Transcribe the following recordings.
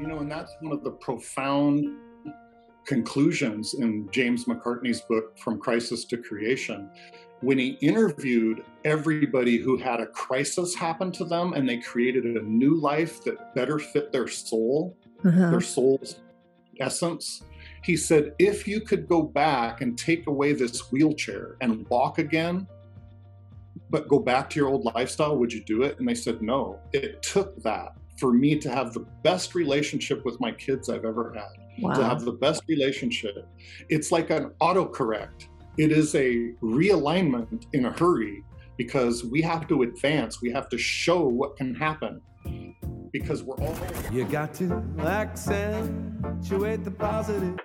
You know, and that's one of the profound conclusions in James McCartney's book, From Crisis to Creation. When he interviewed everybody who had a crisis happen to them and they created a new life that better fit their soul, uh-huh. their soul's essence, he said, if you could go back and take away this wheelchair and walk again, but go back to your old lifestyle, would you do it? And they said, no. It took that for me to have the best relationship with my kids I've ever had, wow. to have the best relationship. It's like an autocorrect. It is a realignment in a hurry because we have to advance. We have to show what can happen because we're all. You got to accentuate the positive.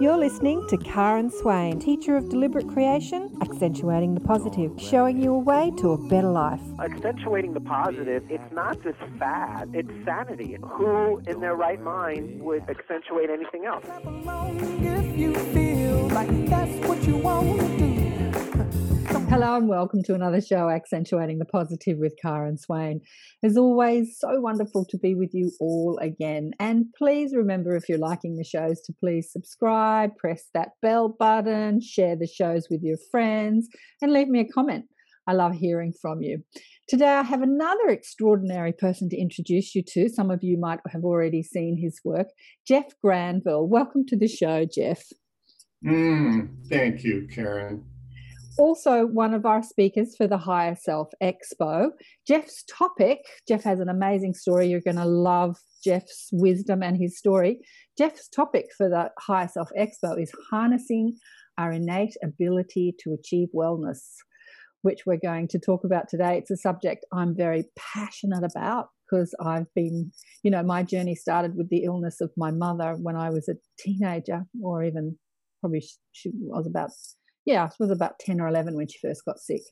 You're listening to Karen Swain, teacher of deliberate creation, accentuating the positive, showing you a way to a better life. Accentuating the positive, it's not just fad, it's sanity. Who in their right mind would accentuate anything else? Hello and welcome to another show, Accentuating the Positive with Karen Swain. As always, so wonderful to be with you all again. And please remember, if you're liking the shows, to please subscribe, press that bell button, share the shows with your friends, and leave me a comment. I love hearing from you. Today, I have another extraordinary person to introduce you to. Some of you might have already seen his work, Jeff Granville. Welcome to the show, Jeff. Mm, thank you, Karen also one of our speakers for the Higher Self Expo. Jeff's topic, Jeff has an amazing story. You're going to love Jeff's wisdom and his story. Jeff's topic for the Higher Self Expo is harnessing our innate ability to achieve wellness, which we're going to talk about today. It's a subject I'm very passionate about because I've been, you know, my journey started with the illness of my mother when I was a teenager, or even probably she was about yeah, I was about 10 or 11 when she first got sick.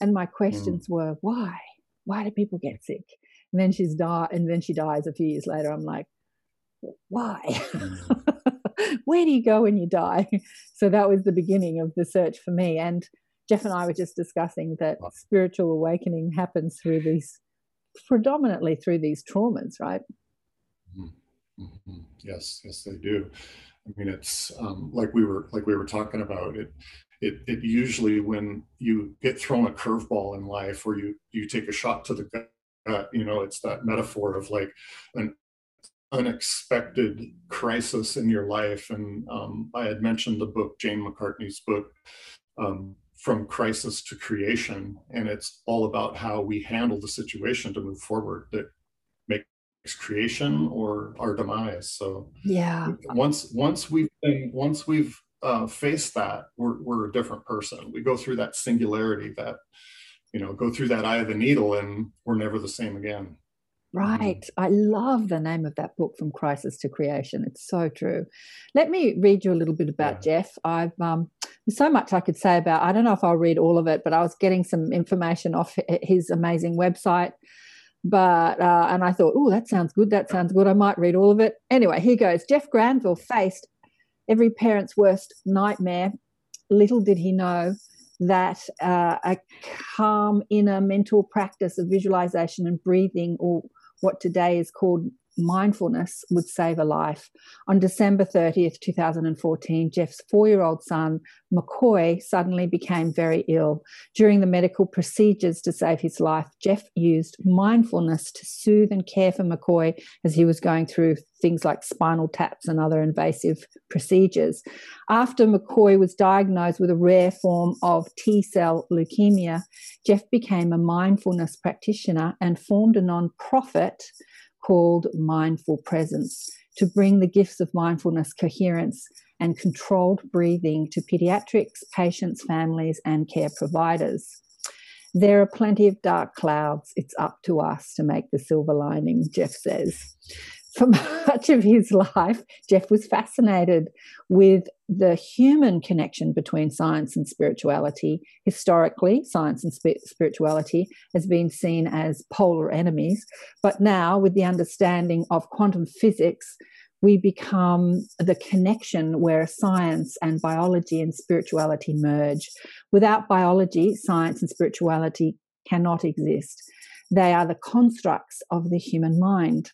And my questions mm. were, why? Why do people get sick? And then she's died, and then she dies a few years later. I'm like, why? Mm. Where do you go when you die? So that was the beginning of the search for me. And Jeff and I were just discussing that spiritual awakening happens through these, predominantly through these traumas, right? Mm-hmm. mm-hmm. Yes, yes, they do. I mean, it's um, like we were like we were talking about it. It, it usually when you get thrown a curveball in life, or you you take a shot to the gut, you know, it's that metaphor of like an unexpected crisis in your life. And um, I had mentioned the book, James McCartney's book, um, From Crisis to Creation. And it's all about how we handle the situation to move forward that creation or our demise. So yeah, once once we've been, once we've uh, faced that, we're we're a different person. We go through that singularity, that you know, go through that eye of the needle, and we're never the same again. Right. I love the name of that book, From Crisis to Creation. It's so true. Let me read you a little bit about yeah. Jeff. I've um, so much I could say about. I don't know if I'll read all of it, but I was getting some information off his amazing website. But, uh, and I thought, oh, that sounds good. That sounds good. I might read all of it. Anyway, here goes. Jeff Granville faced every parent's worst nightmare. Little did he know that uh, a calm inner mental practice of visualization and breathing, or what today is called mindfulness would save a life. On December 30th, 2014, Jeff's four year old son, McCoy, suddenly became very ill. During the medical procedures to save his life, Jeff used mindfulness to soothe and care for McCoy as he was going through things like spinal taps and other invasive procedures. After McCoy was diagnosed with a rare form of T cell leukemia, Jeff became a mindfulness practitioner and formed a non-profit called mindful presence to bring the gifts of mindfulness, coherence, and controlled breathing to pediatrics, patients, families, and care providers. There are plenty of dark clouds. It's up to us to make the silver lining, Jeff says for much of his life, Jeff was fascinated with the human connection between science and spirituality. Historically, science and spirituality has been seen as polar enemies, but now, with the understanding of quantum physics, we become the connection where science and biology and spirituality merge. Without biology, science and spirituality cannot exist. They are the constructs of the human mind.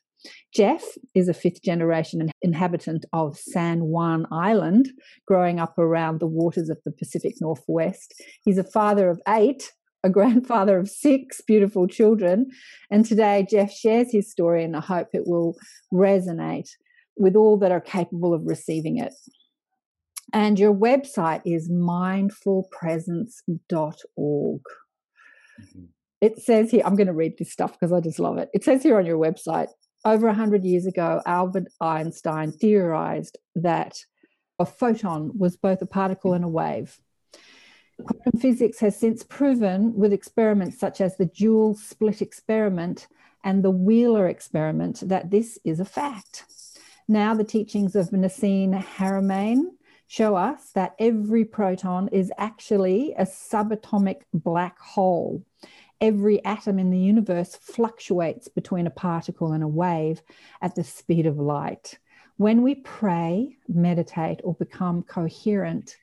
Jeff is a fifth generation inhabitant of San Juan Island, growing up around the waters of the Pacific Northwest. He's a father of eight, a grandfather of six beautiful children. And today, Jeff shares his story, and I hope it will resonate with all that are capable of receiving it. And your website is mindfulpresence.org. Mm-hmm. It says here, I'm going to read this stuff because I just love it. It says here on your website over 100 years ago, Albert Einstein theorized that a photon was both a particle and a wave. Quantum physics has since proven with experiments such as the dual split experiment and the Wheeler experiment that this is a fact. Now, the teachings of Nassim Haramein show us that every proton is actually a subatomic black hole every atom in the universe fluctuates between a particle and a wave at the speed of light. When we pray, meditate, or become coherent,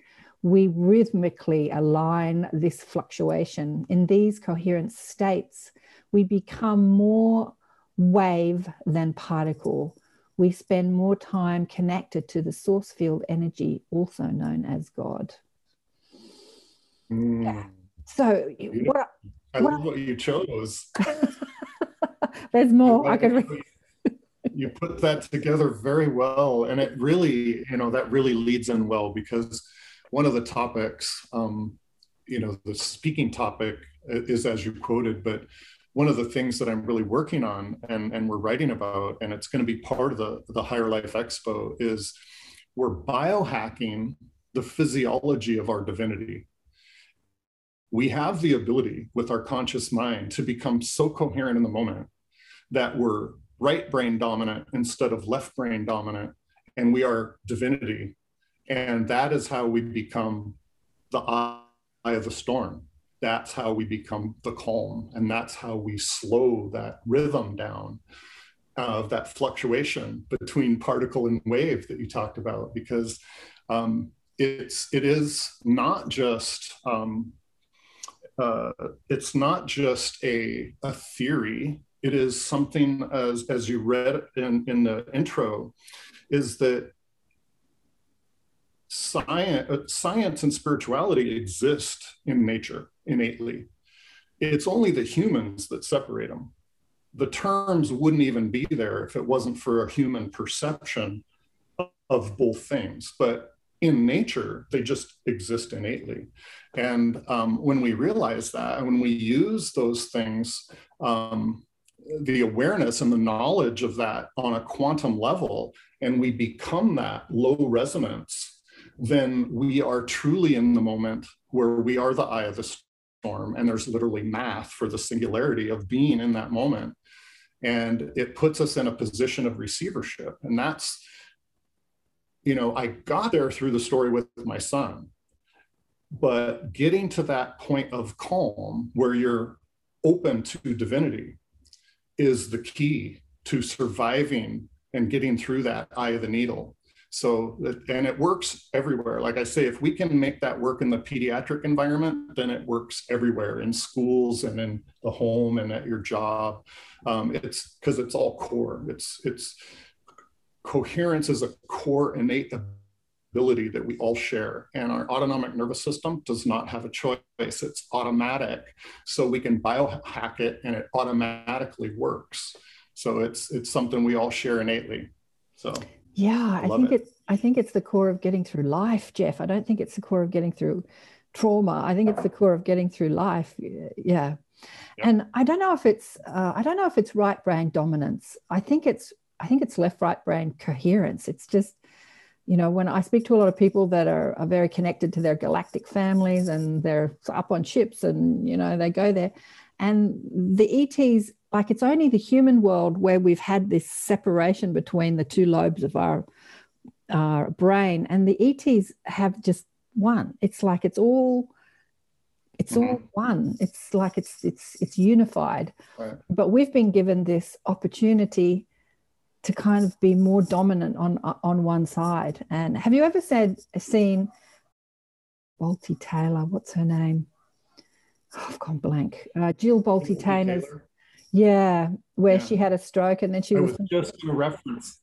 we rhythmically align this fluctuation. In these coherent states, we become more wave than particle. We spend more time connected to the source field energy, also known as God. Mm. Yeah. So, what, I well, love what you chose. There's more I could read. you put that together very well, and it really, you know, that really leads in well because one of the topics, um, you know, the speaking topic is as you quoted, but one of the things that I'm really working on and, and we're writing about, and it's going to be part of the, the Higher Life Expo, is we're biohacking the physiology of our divinity we have the ability with our conscious mind to become so coherent in the moment that we're right brain dominant instead of left brain dominant and we are divinity. And that is how we become the eye of the storm. That's how we become the calm and that's how we slow that rhythm down of that fluctuation between particle and wave that you talked about because um, it's it is not just um, uh, it's not just a, a theory. It is something, as, as you read in, in the intro, is that science, uh, science and spirituality exist in nature innately. It's only the humans that separate them. The terms wouldn't even be there if it wasn't for a human perception of both things. But in nature, they just exist innately. And um, when we realize that, and when we use those things, um, the awareness and the knowledge of that on a quantum level, and we become that low resonance, then we are truly in the moment where we are the eye of the storm. And there's literally math for the singularity of being in that moment. And it puts us in a position of receivership. And that's you know, I got there through the story with my son. But getting to that point of calm where you're open to divinity is the key to surviving and getting through that eye of the needle. So, and it works everywhere. Like I say, if we can make that work in the pediatric environment, then it works everywhere in schools and in the home and at your job. Um, it's because it's all core. It's it's coherence is a core innate ability that we all share. And our autonomic nervous system does not have a choice, it's automatic. So we can biohack it and it automatically works. So it's it's something we all share innately. So yeah, I think it. it I think it's the core of getting through life, Jeff. I don't think it's the core of getting through trauma. I think it's the core of getting through life. Yeah. And I don't know if it's uh, I don't know if it's right brain dominance. I think it's I think it's left right brain coherence. It's just, you know, when I speak to a lot of people that are, are very connected to their galactic families and they're up on ships and, you know, they go there. And the ETs, like it's only the human world where we've had this separation between the two lobes of our, our brain. And the ETs have just one. It's like it's all it's mm-hmm. all one it's like it's it's it's unified right. but we've been given this opportunity to kind of be more dominant on on one side. And have you ever said seen Bolte Taylor? What's her name? Oh, I've gone blank. Uh, Jill Bolte Taylor's. Yeah, where yeah. she had a stroke and then she was, was just a reference.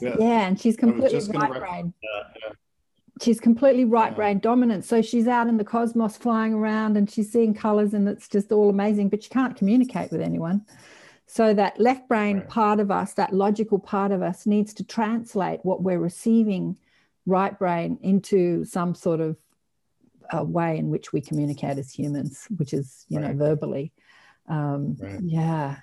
Yeah. yeah, and she's completely right brain. Yeah, she's completely right brain dominant. So she's out in the cosmos flying around and she's seeing colors and it's just all amazing, but she can't communicate with anyone. So that left brain right. part of us, that logical part of us, needs to translate what we're receiving right brain into some sort of a way in which we communicate as humans, which is, you right. know, verbally. Um, right. Yeah.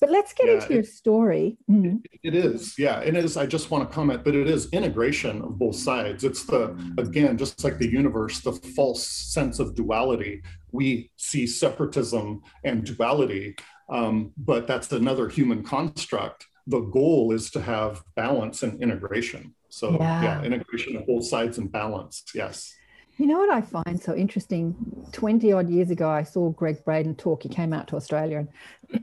But let's get yeah, into your story. Mm-hmm. It is, yeah. It is. I just want to comment, but it is integration of both sides. It's the, again, just like the universe, the false sense of duality. We see separatism and duality, um, but that's another human construct. The goal is to have balance and integration. So, yeah, yeah integration of both sides and balance. Yes. You know what I find so interesting? 20 odd years ago, I saw Gregg Braden talk. He came out to Australia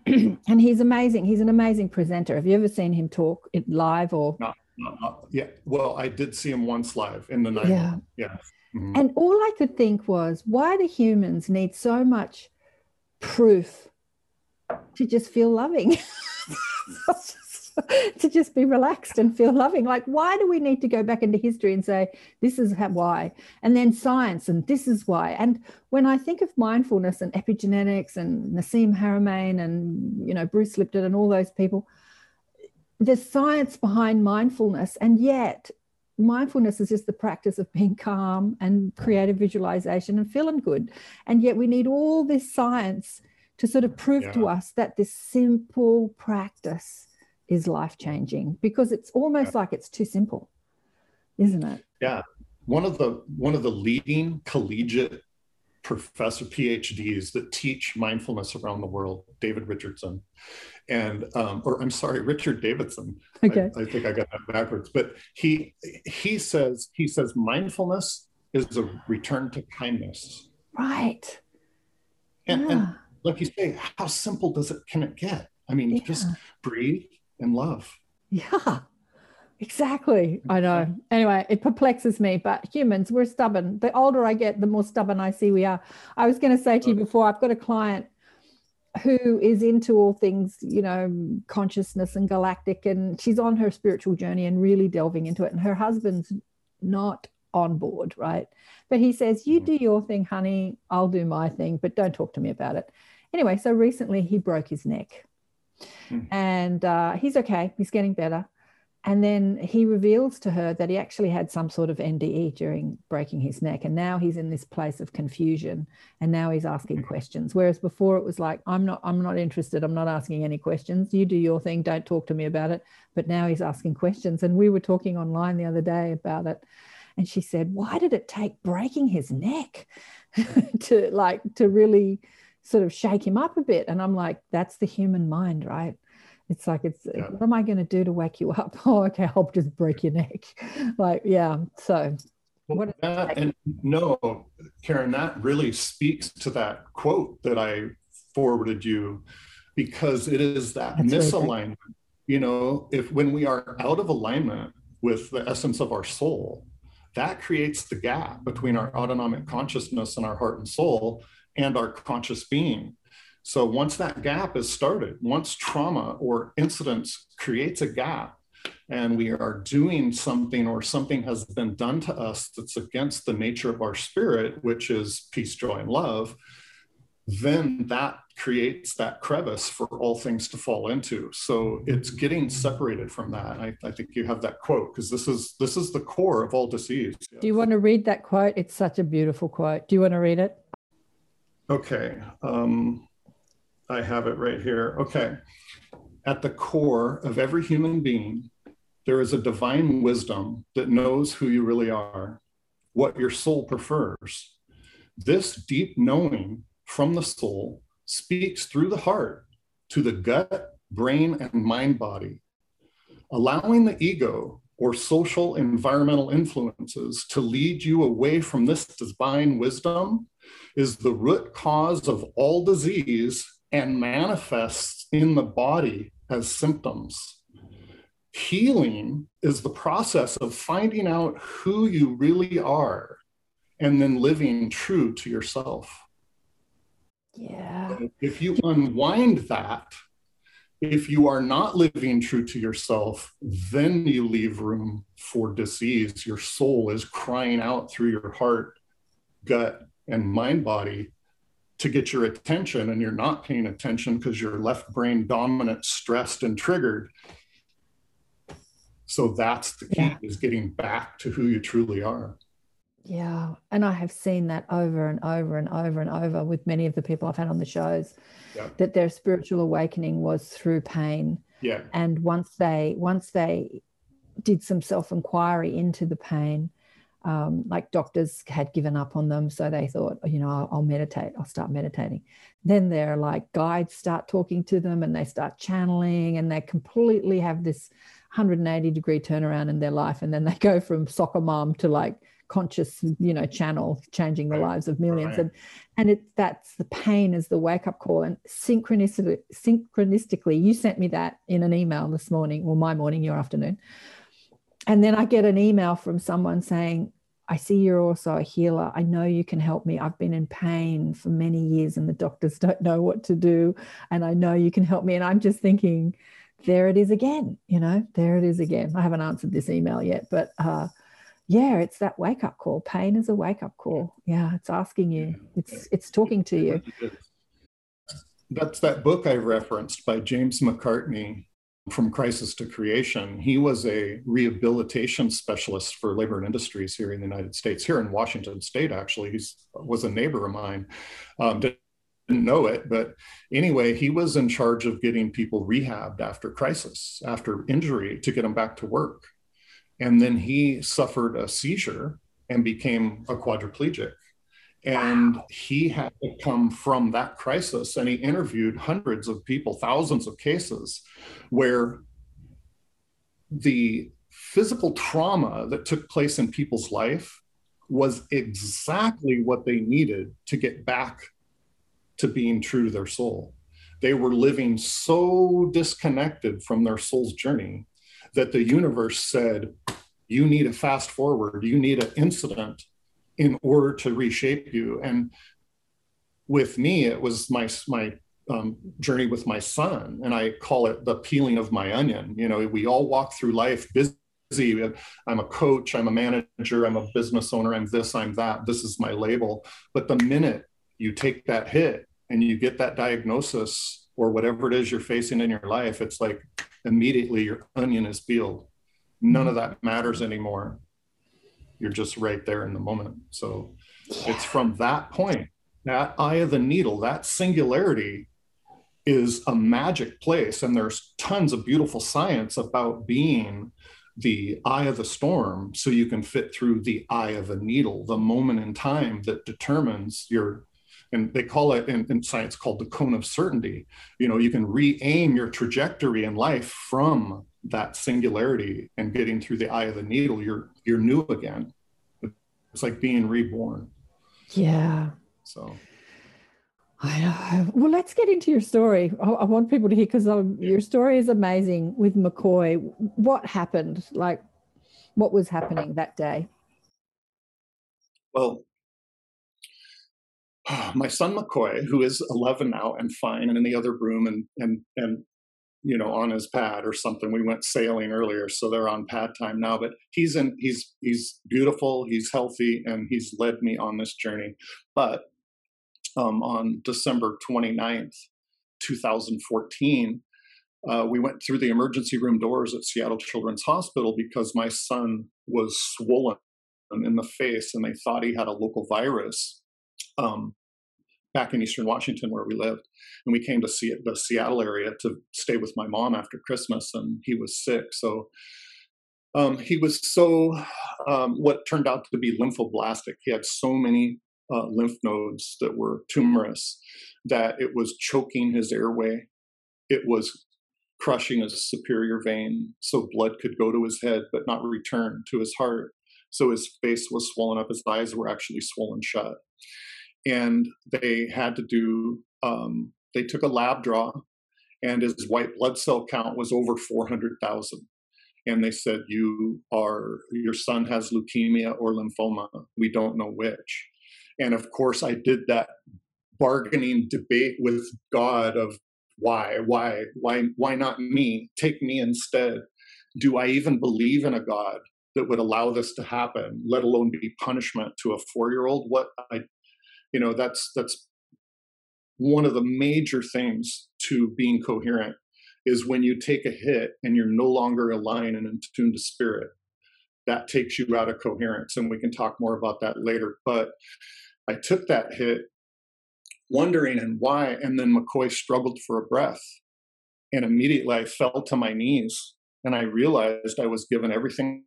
and, and he's amazing. He's an amazing presenter. Have you ever seen him talk live or? No, no, no. Yeah. Well, I did see him once live in the night. Yeah. Yeah. Mm-hmm. And all I could think was, why do humans need so much proof to just feel loving? to just be relaxed and feel loving. Like, why do we need to go back into history and say, this is why? And then science, and this is why. And when I think of mindfulness and epigenetics and Nassim Haramein and, you know, Bruce Lipton and all those people, there's science behind mindfulness. And yet, mindfulness is just the practice of being calm and creative visualization and feeling good. And yet, we need all this science to sort of prove yeah. to us that this simple practice is life changing because it's almost like it's too simple, isn't it? Yeah. One of the one of the leading collegiate professor PhDs that teach mindfulness around the world, David Richardson, and um, or I'm sorry, Richard Davidson. Okay. I, I, think I got that backwards, but he he says he says mindfulness is a return to kindness. Right. And, yeah. and like you say, how simple does it can it get? I mean, yeah. just breathe, and love. Yeah, exactly. I know. Anyway, it perplexes me, but humans, we're stubborn. The older I get, the more stubborn I see we are. I was going to say to you before, I've got a client who is into all things, you know, consciousness and galactic, and she's on her spiritual journey and really delving into it. And her husband's not on board, right? But he says, You mm. do your thing, honey, I'll do my thing, but don't talk to me about it. Anyway, so recently he broke his neck Mm. And uh, he's okay, he's getting better. And then he reveals to her that he actually had some sort of NDE during breaking his neck. And now he's in this place of confusion. And now he's asking mm. questions. Whereas before it was like, I'm not, I'm not interested. I'm not asking any questions. You do your thing. Don't talk to me about it. But now he's asking questions. And we were talking online the other day about it. And she said, Why did it take breaking his neck to like to really sort of shake him up a bit. And I'm like, that's the human mind, right? It's like, it's yeah. what am I going to do to wake you up? Oh, okay, I'll just break your neck. like, yeah. So, well, that, and no, Karen, that really speaks to that quote that I forwarded you because it is that that's misalignment. You know, if when we are out of alignment with the essence of our soul, that creates the gap between our autonomic consciousness and our heart and soul and our conscious being. So once that gap is started, once trauma or incidents creates a gap, and we are doing something or something has been done to us that's against the nature of our spirit, which is peace, joy, and love, then that creates that crevice for all things to fall into. So it's getting separated from that. I, I think you have that quote because this is this is the core of all disease. Do you want to read that quote? It's such a beautiful quote. Do you want to read it? Okay, um, I have it right here. Okay. At the core of every human being, there is a divine wisdom that knows who you really are, what your soul prefers. This deep knowing from the soul speaks through the heart to the gut, brain, and mind body, allowing the ego or social environmental influences to lead you away from this divine wisdom is the root cause of all disease and manifests in the body as symptoms. healing is the process of finding out who you really are and then living true to yourself. Yeah. If you unwind that, if you are not living true to yourself, then you leave room for disease. Your soul is crying out through your heart, gut, and mind body to get your attention, and you're not paying attention because you're left brain dominant, stressed, and triggered. So that's the key yeah. is getting back to who you truly are. Yeah. And I have seen that over and over and over and over with many of the people I've had on the shows yeah. that their spiritual awakening was through pain. Yeah. And once they once they did some self-inquiry into the pain, um, like doctors had given up on them. So they thought, you know, I'll, I'll, meditate, I'll start meditating. Then they're like guides start talking to them and they start channeling and they completely have this 180 degree turnaround in their life. And then they go from soccer mom to like conscious you know channel changing the lives of millions. Right. and and it that's the pain is the wake up call. And synchronistically synchronistically you sent me that in an email this morning or my morning your afternoon. And then i get an email from someone saying i see you're also a healer. I know you can help me. I've been in pain for many years and the doctors don't know what to do. And i know you can help me. And i'm just thinking there it is again you know there it is again. I haven't answered this email yet but uh yeah it's that wake up call. Pain is a wake up call. Yeah it's asking you. It's it's talking to you. That's that book i referenced by james mccartney from crisis to creation. He was a rehabilitation specialist for labor and industries here in the united states here in washington state actually. He was a neighbor of mine. Um, didn't know it but anyway he was in charge of getting people rehabbed after crisis after injury to get them back to work and then he suffered a seizure and became a quadriplegic. And wow. he had to come from that crisis. And he interviewed hundreds of people, thousands of cases where the physical trauma that took place in people's life was exactly what they needed to get back to being true to their soul. They were living so disconnected from their soul's journey that the universe said, you need a fast forward, you need an incident in order to reshape you. And with me, it was my, my um, journey with my son, and I call it the peeling of my onion. You know, we all walk through life busy. I'm a coach, I'm a manager, I'm a business owner, I'm this, I'm that. This is my label. But the minute you take that hit and you get that diagnosis or whatever it is you're facing in your life, it's like immediately your onion is peeled. None of mm-hmm. that matters anymore. You're just right there in the moment. So it's from that point, that eye of the needle, that singularity is a magic place. And there's tons of beautiful science about being the eye of the storm so you can fit through the eye of a needle, the moment in time that determines your and they call it in, in, science called the cone of certainty you know you can re-aim your trajectory in life from that singularity and getting through the eye of the needle you're you're new again it's like being reborn yeah so I know. Well, let's get into your story. I, I want people to hear because um, your story is amazing with McCoy. What happened? Like, what was happening that day? Well, my son McCoy, who is 11 now and fine and in the other room and and and you know on his pad or something. We went sailing earlier, so they're on pad time now. But he's in he's he's beautiful, he's healthy, and he's led me on this journey. But um, on December 29th, 2014, uh, we went through the emergency room doors at Seattle Children's Hospital because my son was swollen in the face and they thought he had a local virus um, back in Eastern Washington where we lived. And we came to see the Seattle area to stay with my mom after Christmas, and he was sick. So um, he was so, um, what turned out to be lymphoblastic. He had so many uh, lymph nodes that were tumorous that it was choking his airway. It was crushing his superior vein so blood could go to his head but not return to his heart. So his face was swollen up, his eyes were actually swollen shut and they had to do um, they took a lab draw and his white blood cell count was over 400000 and they said you are your son has leukemia or lymphoma. We don't know which. And of course i did that bargaining debate with god of why why why why not me? Take me instead. Do i even believe in a god that would allow this to happen let alone be punishment to a 4 year old what i you know that's that's one of the major things to being coherent is when you take a hit and you're no longer aligned and in tune to spirit that takes you out of coherence and we can talk more about that later. But i took that hit wondering and why and then mccoy struggled for a breath. And immediately i fell to my knees and i realized i was given everything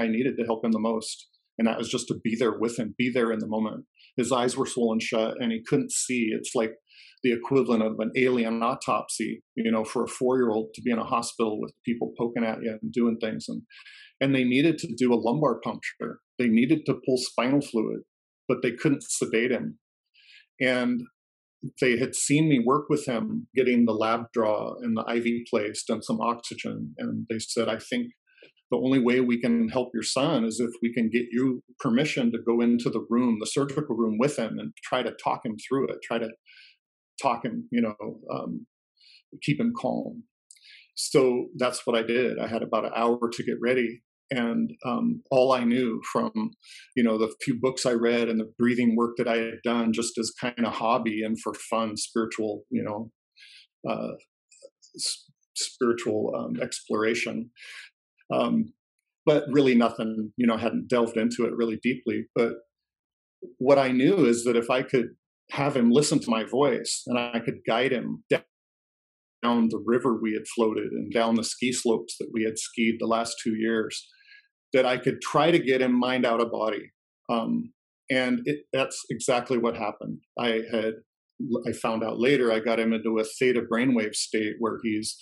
i needed to help him the most and that was just to be there with him be there in the moment his eyes were swollen shut and he couldn't see it's like the equivalent of an alien autopsy, you know, for a four year old to be in a hospital with people poking at you and doing things. And, and they needed to do a lumbar puncture. They needed to pull spinal fluid, but they couldn't sedate him. And they had seen me work with him getting the lab draw and the IV placed and some oxygen. And they said, I think the only way we can help your son is if we can get you permission to go into the room, the surgical room with him and try to talk him through it, try to talk him you know, um, keep him calm. So that's what I did. I had about an hour to get ready, and um, all I knew from, you know, the few books I read and the breathing work that I had done, just as kind of hobby and for fun, spiritual, you know, uh, spiritual um, exploration. Um, but really, nothing, you know, hadn't delved into it really deeply. But what I knew is that if I could have him listen to my voice and I could guide him down the river we had floated and down the ski slopes that we had skied the last two years, that I could try to get him mind out of body. Um, and it, that's exactly what happened. I had, I found out later, I got him into a theta brainwave state where he's,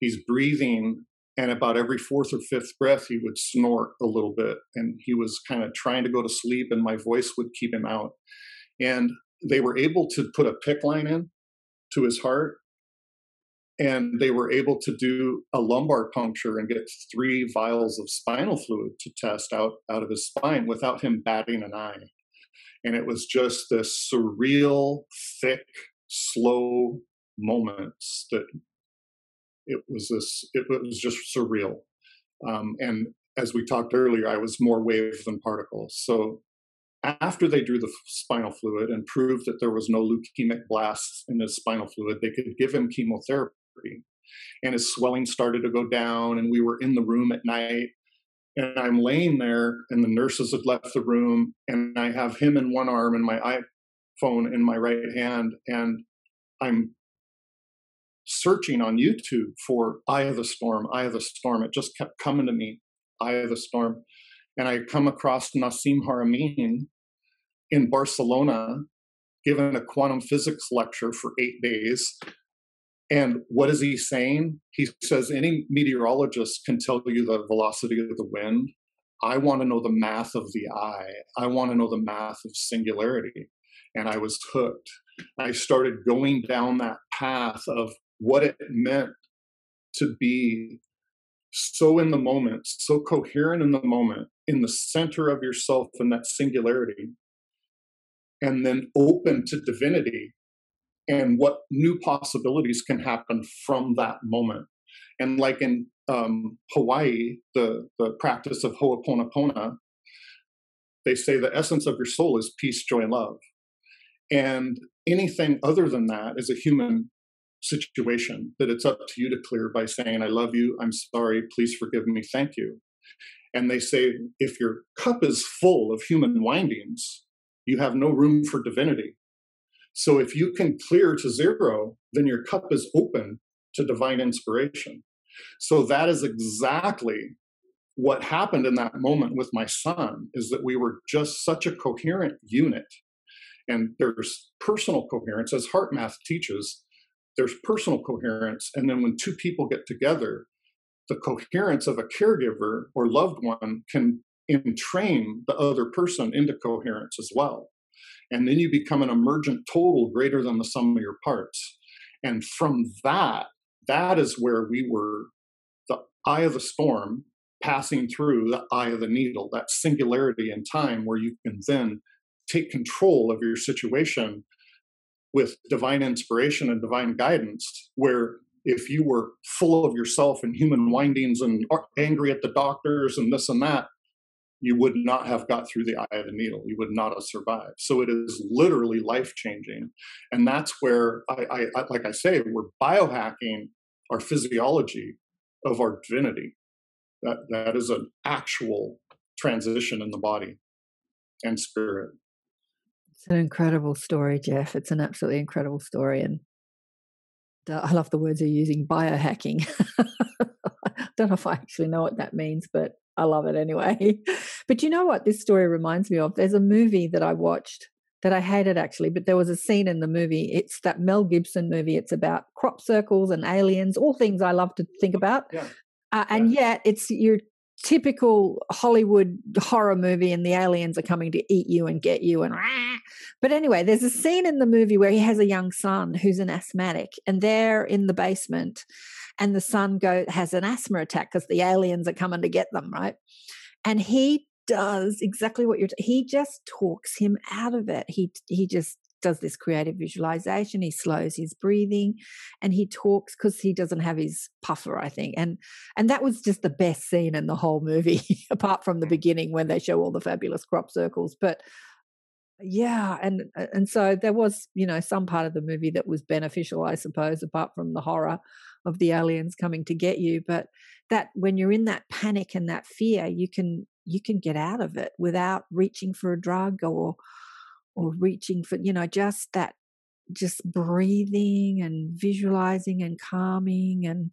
he's breathing and about every fourth or fifth breath he would snort a little bit and he was kind of trying to go to sleep and my voice would keep him out. And they were able to put a PICC line in to his heart and they were able to do a lumbar puncture and get three vials of spinal fluid to test out out of his spine without him batting an eye. And it was just this surreal thick slow moments that it was this it was just surreal um, and as we talked earlier i was more wave than particles so after they drew the spinal fluid and proved that there was no leukemic blasts in his spinal fluid, they could give him chemotherapy. And his swelling started to go down, and we were in the room at night. And I'm laying there, and the nurses had left the room, and I have him in one arm and my iPhone in my right hand, and I'm searching on YouTube for Eye of the Storm, Eye of the Storm. It just kept coming to me, Eye of the Storm. And I come across Nassim Haramein, in Barcelona giving a quantum physics lecture for eight days. And what is he saying? He says any meteorologist can tell you the velocity of the wind. I want to know the math of the eye. I want to know the math of singularity. And I was hooked. I started going down that path of what it meant to be so in the moment, so coherent in the moment, in the center of yourself in that singularity, and then open to divinity and what new possibilities can happen from that moment. And like in um, Hawaii, the, the practice of Ho'oponopono, they say the essence of your soul is peace, joy, and love. And anything other than that is a human situation that it's up to you to clear by saying, I love you, I'm sorry, please forgive me, thank you. And they say, if your cup is full of human windings, you have no room for divinity. So if you can clear to zero, then your cup is open to divine inspiration. So that is exactly what happened in that moment with my son is that we were just such a coherent unit. And there's personal coherence, as HeartMath teaches, there's personal coherence. And then when two people get together, the coherence of a caregiver or loved one can entrain the other person into coherence as well. And then you become an emergent total greater than the sum of your parts. And from that, that is where we were the eye of the storm passing through the eye of the needle, that singularity in time where you can then take control of your situation with divine inspiration and divine guidance, where if you were full of yourself and human windings and angry at the doctors and this and that, you would not have got through the eye of the needle. You would not have survived. So it is literally life changing, and that's where I, I, like I say, we're biohacking our physiology of our divinity. That that is an actual transition in the body and spirit. It's an incredible story, Jeff. It's an absolutely incredible story, and I love the words you're using, biohacking. I don't know if I actually know what that means, but I love it anyway. but you know what this story reminds me of? There's a movie that I watched that I hated actually, but there was a scene in the movie. It's that Mel Gibson movie. It's about crop circles and aliens, all things I love to think about. Yeah. Uh, and yeah. yet it's your typical Hollywood horror movie and the aliens are coming to eat you and get you and but anyway there's a scene in the movie where he has a young son who's an asthmatic and they're in the basement and the son go has an asthma attack because the aliens are coming to get them right? And he does exactly what you're t- he just talks him out of it. He he just does this creative visualization he slows his breathing and he talks because he doesn't have his puffer i think and and that was just the best scene in the whole movie apart from the beginning when they show all the fabulous crop circles but yeah and uh, and so there was you know some part of the movie that was beneficial i suppose apart from the horror of the aliens coming to get you but that when you're in that panic and that fear you can you can get out of it without reaching for a drug or or reaching for you know just that just breathing and visualizing and calming and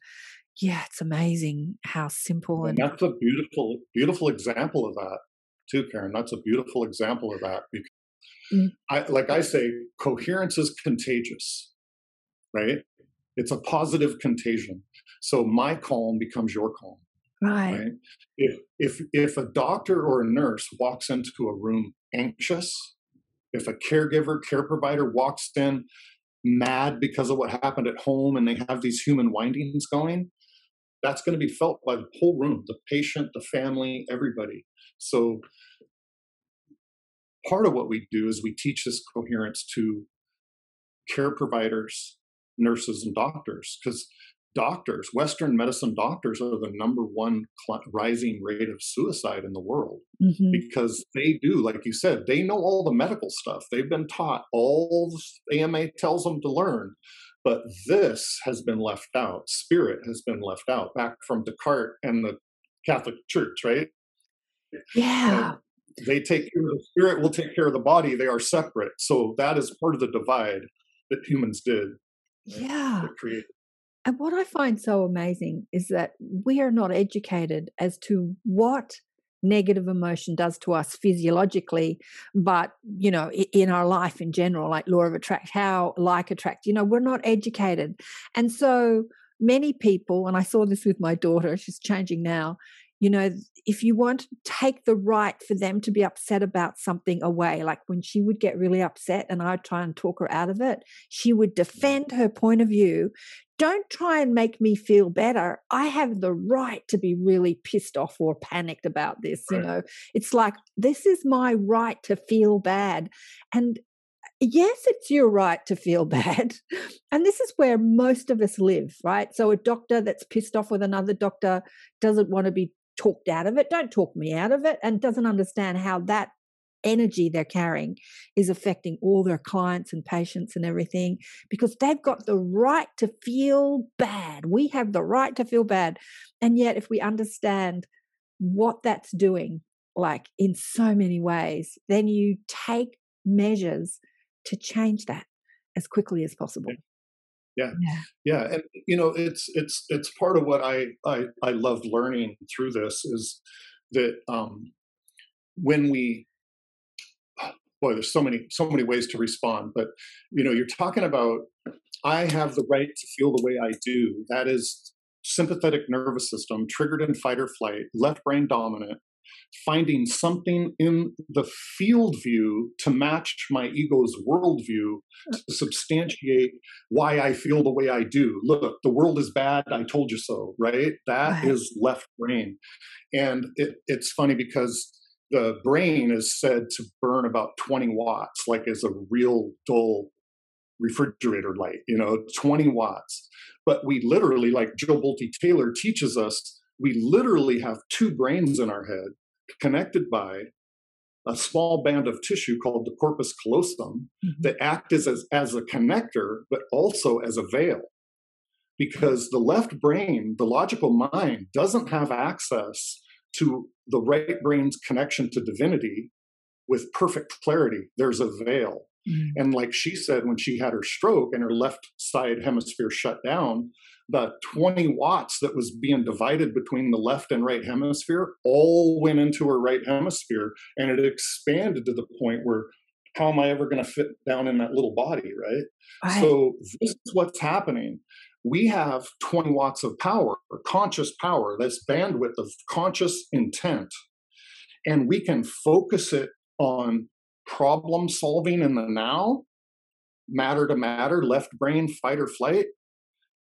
yeah it's amazing how simple and, and that's a beautiful beautiful example of that too karen that's a beautiful example of that because mm. I, like i say coherence is contagious right it's a positive contagion so my calm becomes your calm right, right? if if if a doctor or a nurse walks into a room anxious if a caregiver, care provider walks in mad because of what happened at home and they have these human windings going, that's going to be felt by the whole room the patient, the family, everybody. So, part of what we do is we teach this coherence to care providers, nurses, and doctors because doctors, Western medicine doctors, are the number one cl- rising rate of suicide in the world mm-hmm. because they do, like you said, they know all the medical stuff. They've been taught all AMA tells them to learn. But this has been left out. Spirit has been left out back from Descartes and the Catholic Church, right? Yeah. And they take care of the spirit, will take care of the body. They are separate. So that is part of the divide that humans did. Yeah. That created and what I find so amazing is that we are not educated as to what negative emotion does to us physiologically, but you know, in our life in general, like law of attract, how like attract, you know, we're not educated. And so many people, and I saw this with my daughter, she's changing now, you know, if you want to take the right for them to be upset about something away, like when she would get really upset and I'd try and talk her out of it, she would defend her point of view. Don't try and make me feel better. I have the right to be really pissed off or panicked about this. Right. You know, it's like, this is my right to feel bad. And yes, it's your right to feel bad. And this is where most of us live, right? So a doctor that's pissed off with another doctor doesn't want to be talked out of it. Don't talk me out of it and doesn't understand how that energy they're carrying is affecting all their clients and patients and everything because they've got the right to feel bad. We have the right to feel bad. And yet, if we understand what that's doing, like in so many ways, then you take measures to change that as quickly as possible yeah. yeah yeah and you know it's it's it's part of what i i i love learning through this is that um when we boy there's so many so many ways to respond but you know you're talking about i have the right to feel the way i do that is sympathetic nervous system triggered in fight or flight left brain dominant finding something in the field view to match my ego's worldview to substantiate why I feel the way I do. Look, the world is bad. I told you so, right? That right. is left brain. And it, it's funny because the brain is said to burn about 20 watts, like as a real dull refrigerator light, you know, 20 watts. But we literally, like Joe Bolte Taylor teaches us, we literally have two brains in our head connected by a small band of tissue called the corpus callosum mm-hmm. that act as, as, as a connector, but also as a veil. Because the left brain, the logical mind, doesn't have access to the right brain's connection to divinity with perfect clarity. There's a veil. Mm. And like she said, when she had her stroke and her left side hemisphere shut down, the 20 watts that was being divided between the left and right hemisphere all went into her right hemisphere and it expanded to the point where how am I ever going to fit down in that little body, right? right? So this is what's happening. We have 20 watts of power, conscious power, this bandwidth of conscious intent, and we can focus it on problem solving in the now, matter to matter, left brain, fight or flight,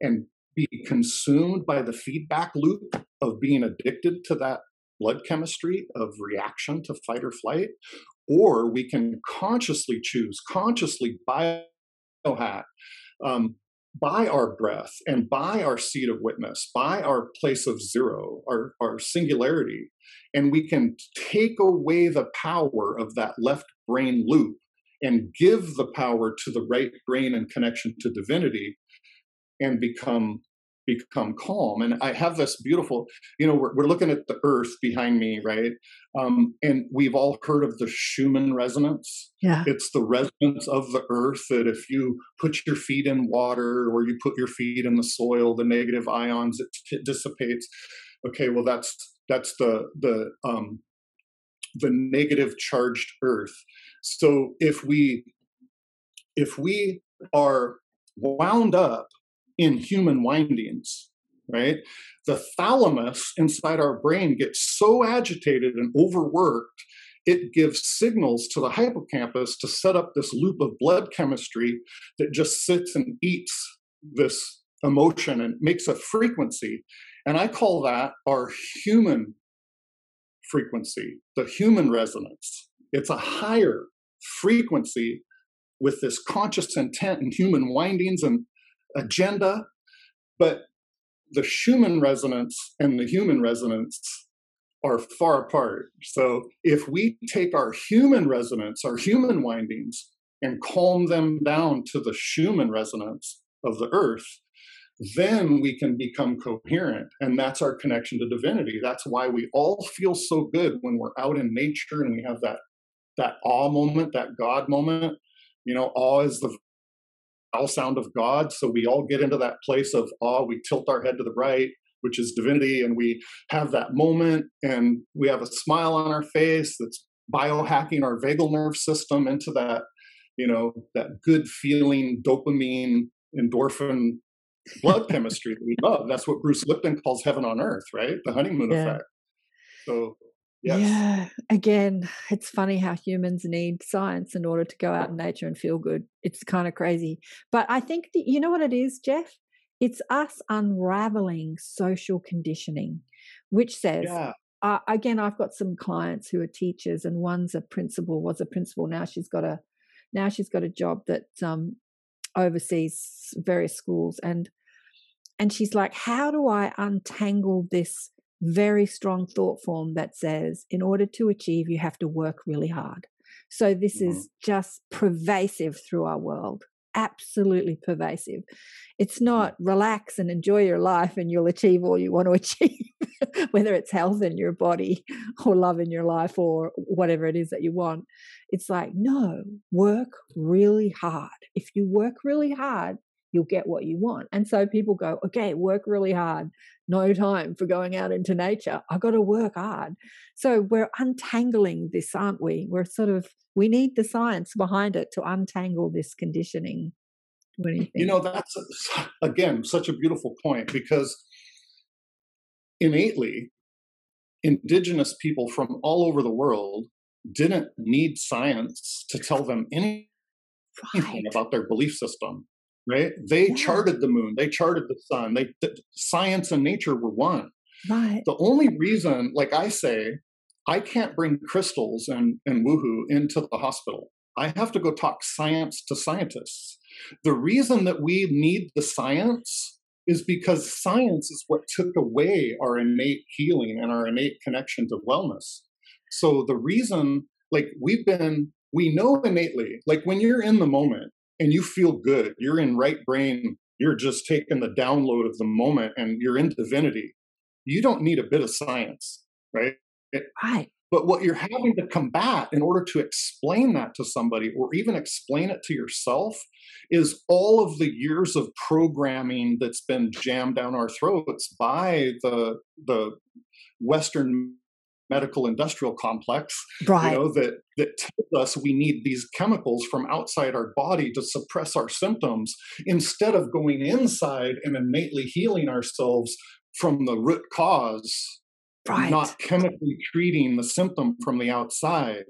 and be consumed by the feedback loop of being addicted to that blood chemistry of reaction to fight or flight. Or we can consciously choose, consciously biohack, um, by our breath and by our seat of witness, by our place of zero, our, our singularity. And we can take away the power of that left brain loop and give the power to the right brain and connection to divinity and become become calm. And i have this beautiful you know we're, we're looking at the earth behind me right? Um, and we've all heard of the schumann resonance. Yeah. It's the resonance of the earth that if you put your feet in water or you put your feet in the soil the negative ions it, it dissipates. Okay well that's that's the the um the negative charged earth. So if we if we are wound up in human windings, right? The thalamus inside our brain gets so agitated and overworked, it gives signals to the hippocampus to set up this loop of blood chemistry that just sits and eats this emotion and makes a frequency. And I call that our human frequency, the human resonance. It's a higher frequency with this conscious intent and human windings and agenda, but the Schumann resonance and the human resonance are far apart. So if we take our human resonance, our human windings, and calm them down to the Schumann resonance of the earth, then we can become coherent. And that's our connection to divinity. That's why we all feel so good when we're out in nature and we have that that awe moment, that God moment. You know, awe is the sound of God. So we all get into that place of awe. We tilt our head to the right, which is divinity, and we have that moment and we have a smile on our face that's biohacking our vagal nerve system into that, you know, that good feeling dopamine, endorphin blood chemistry that we love. That's what Bruce Lipton calls heaven on earth, right? The honeymoon yeah. effect. So Yes. Yeah. Again, it's funny how humans need science in order to go out in nature and feel good. It's kind of crazy. But I think, that, you know what it is, Jeff? It's us unraveling social conditioning, which says, yeah. uh, again, I've got some clients who are teachers, and one's a principal, was a principal. Now she's got a, now she's got a job that um, oversees various schools, and and she's like, how do I untangle this very strong thought form that says, in order to achieve, you have to work really hard. So this mm-hmm. is just pervasive through our world, absolutely pervasive. It's not relax and enjoy your life and you'll achieve all you want to achieve, whether it's health in your body or love in your life or whatever it is that you want. It's like, no, work really hard. If you work really hard, you'll get what you want. And so people go, okay, work really hard, no time for going out into nature. I got to work hard. So we're untangling this, aren't we? We're sort of, we need the science behind it to untangle this conditioning. What do you think? You know, that's, again, such a beautiful point because innately, indigenous people from all over the world didn't need science to tell them anything right. about their belief system right they yeah. charted the moon they charted the sun they the, science and nature were one right the only reason like i say i can't bring crystals and and woohoo into the hospital i have to go talk science to scientists the reason that we need the science is because science is what took away our innate healing and our innate connection to wellness. So the reason, like we've been, we know innately, like when you're in the moment and you feel good, you're in right brain, you're just taking the download of the moment and you're in divinity. You don't need a bit of science, right? It, right. But what you're having to combat in order to explain that to somebody or even explain it to yourself is all of the years of programming that's been jammed down our throats by the the Western medical industrial complex right. you know that that tells us we need these chemicals from outside our body to suppress our symptoms instead of going inside and innately healing ourselves from the root cause right. not chemically treating the symptom from the outside.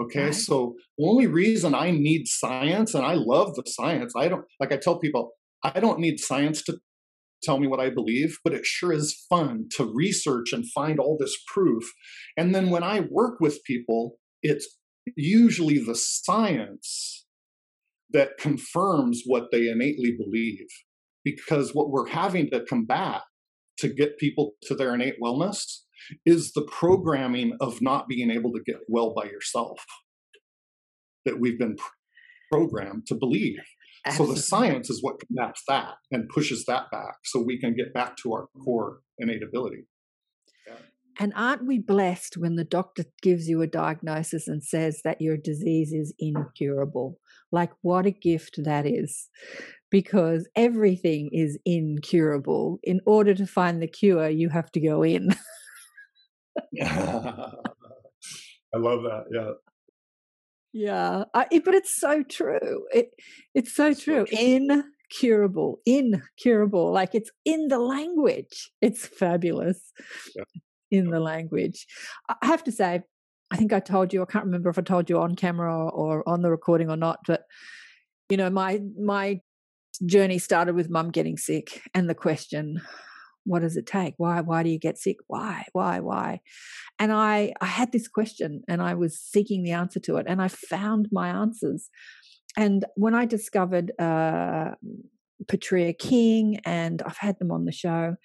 Okay, right. so only reason I need science, and I love the science. I don't like I tell people I don't need science to tell me what I believe, but it sure is fun to research and find all this proof. And then when I work with people, it's usually the science that confirms what they innately believe. Because what we're having to combat to get people to their innate wellness is the programming of not being able to get well by yourself that we've been programmed to believe. Absolutely. So the science is what combats that and pushes that back so we can get back to our core innate ability. Yeah. And aren't we blessed when the doctor gives you a diagnosis and says that your disease is incurable? Like, what a gift that is because everything is incurable. In order to find the cure, you have to go in. I love that. Yeah. Yeah, I, it, but it's so true. It it's so true. Incurable, incurable. Like it's in the language. It's fabulous. Yeah. In the language, I have to say, I think I told you. I can't remember if I told you on camera or, or on the recording or not. But you know, my my journey started with mum getting sick, and the question, what does it take why why do you get sick why why why and i i had this question and i was seeking the answer to it and i found my answers and when i discovered uh Petrea King and I've had them on the show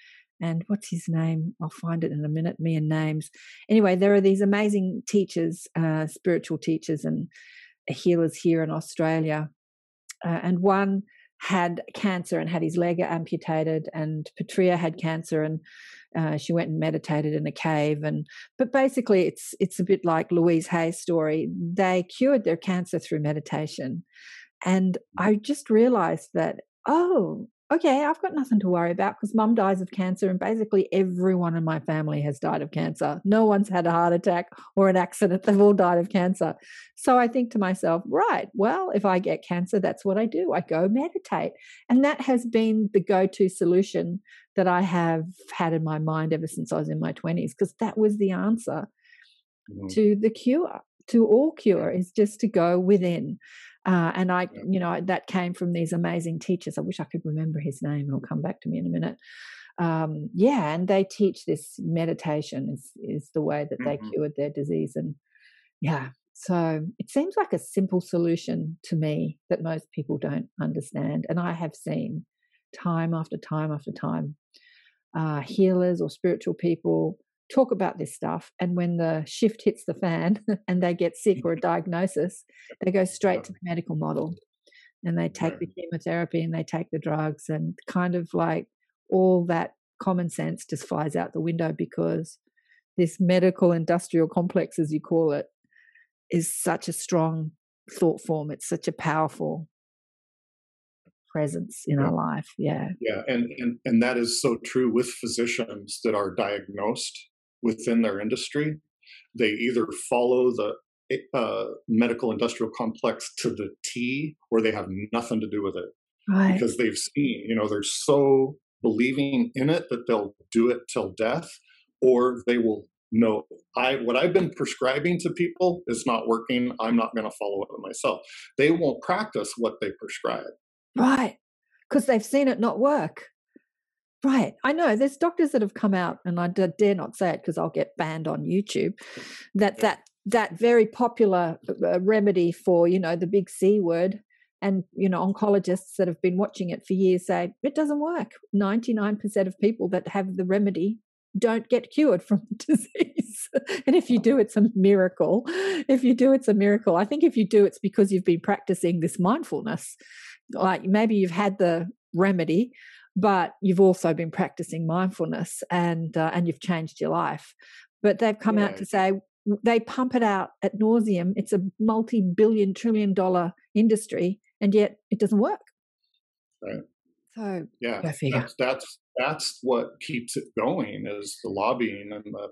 and what's his name? I'll find it in a minute. Me and names. Anyway, there are these amazing teachers, uh, spiritual teachers, and healers here in Australia. Uh, and one had cancer and had his leg amputated, and Petrea had cancer and uh, she went and meditated in a cave. And but basically, it's it's a bit like Louise Hay's story. They cured their cancer through meditation, and I just realized that oh, okay, I've got nothing to worry about because mum dies of cancer, and basically everyone in my family has died of cancer. No one's had a heart attack or an accident. They've all died of cancer. So I think to myself, right, well, if I get cancer, that's what I do. I go meditate. And that has been the go to solution that I have had in my mind ever since I was in my 20s, because that was the answer mm-hmm. to the cure, to all cure, is just to go within. Uh, and I, you know, that came from these amazing teachers. I wish I could remember his name. It'll come back to me in a minute. Um, yeah, and they teach this meditation is is the way that they mm-hmm. cured their disease. And yeah, so it seems like a simple solution to me that most people don't understand. And I have seen time after time after time uh, healers or spiritual people talk about this stuff. And when the shift hits the fan and they get sick or a diagnosis, they go straight to the medical model and they take the chemotherapy and they take the drugs and kind of like all that common sense just flies out the window because this medical industrial complex, as you call it, is such a strong thought form. It's such a powerful presence in our life. Yeah. Yeah. And, and and that is so true with physicians that are diagnosed within their industry. They either follow the uh, medical industrial complex to the T or they have nothing to do with it. Right. Because they've seen, you know, they're so believing in it that they'll do it till death, or they will know I what I've been prescribing to people is not working. I'm not going to follow it myself. They won't practice what they prescribe. Right. Because they've seen it not work. Right. I know there's doctors that have come out, and I dare not say it because I'll get banned on YouTube. That that that very popular uh, remedy for you know the big C word, and you know oncologists that have been watching it for years say it doesn't work. Ninety nine percent of people that have the remedy don't get cured from the disease. and if you do, it's a miracle. If you do, it's a miracle. I think if you do, it's because you've been practicing this mindfulness. Like maybe you've had the remedy but you've also been practicing mindfulness and uh, and you've changed your life. But they've come yeah. out to say they pump it out at nauseum. It's a multi-billion trillion dollar industry and yet it doesn't work. Right. So yeah. that's, that's that's what keeps it going is the lobbying and the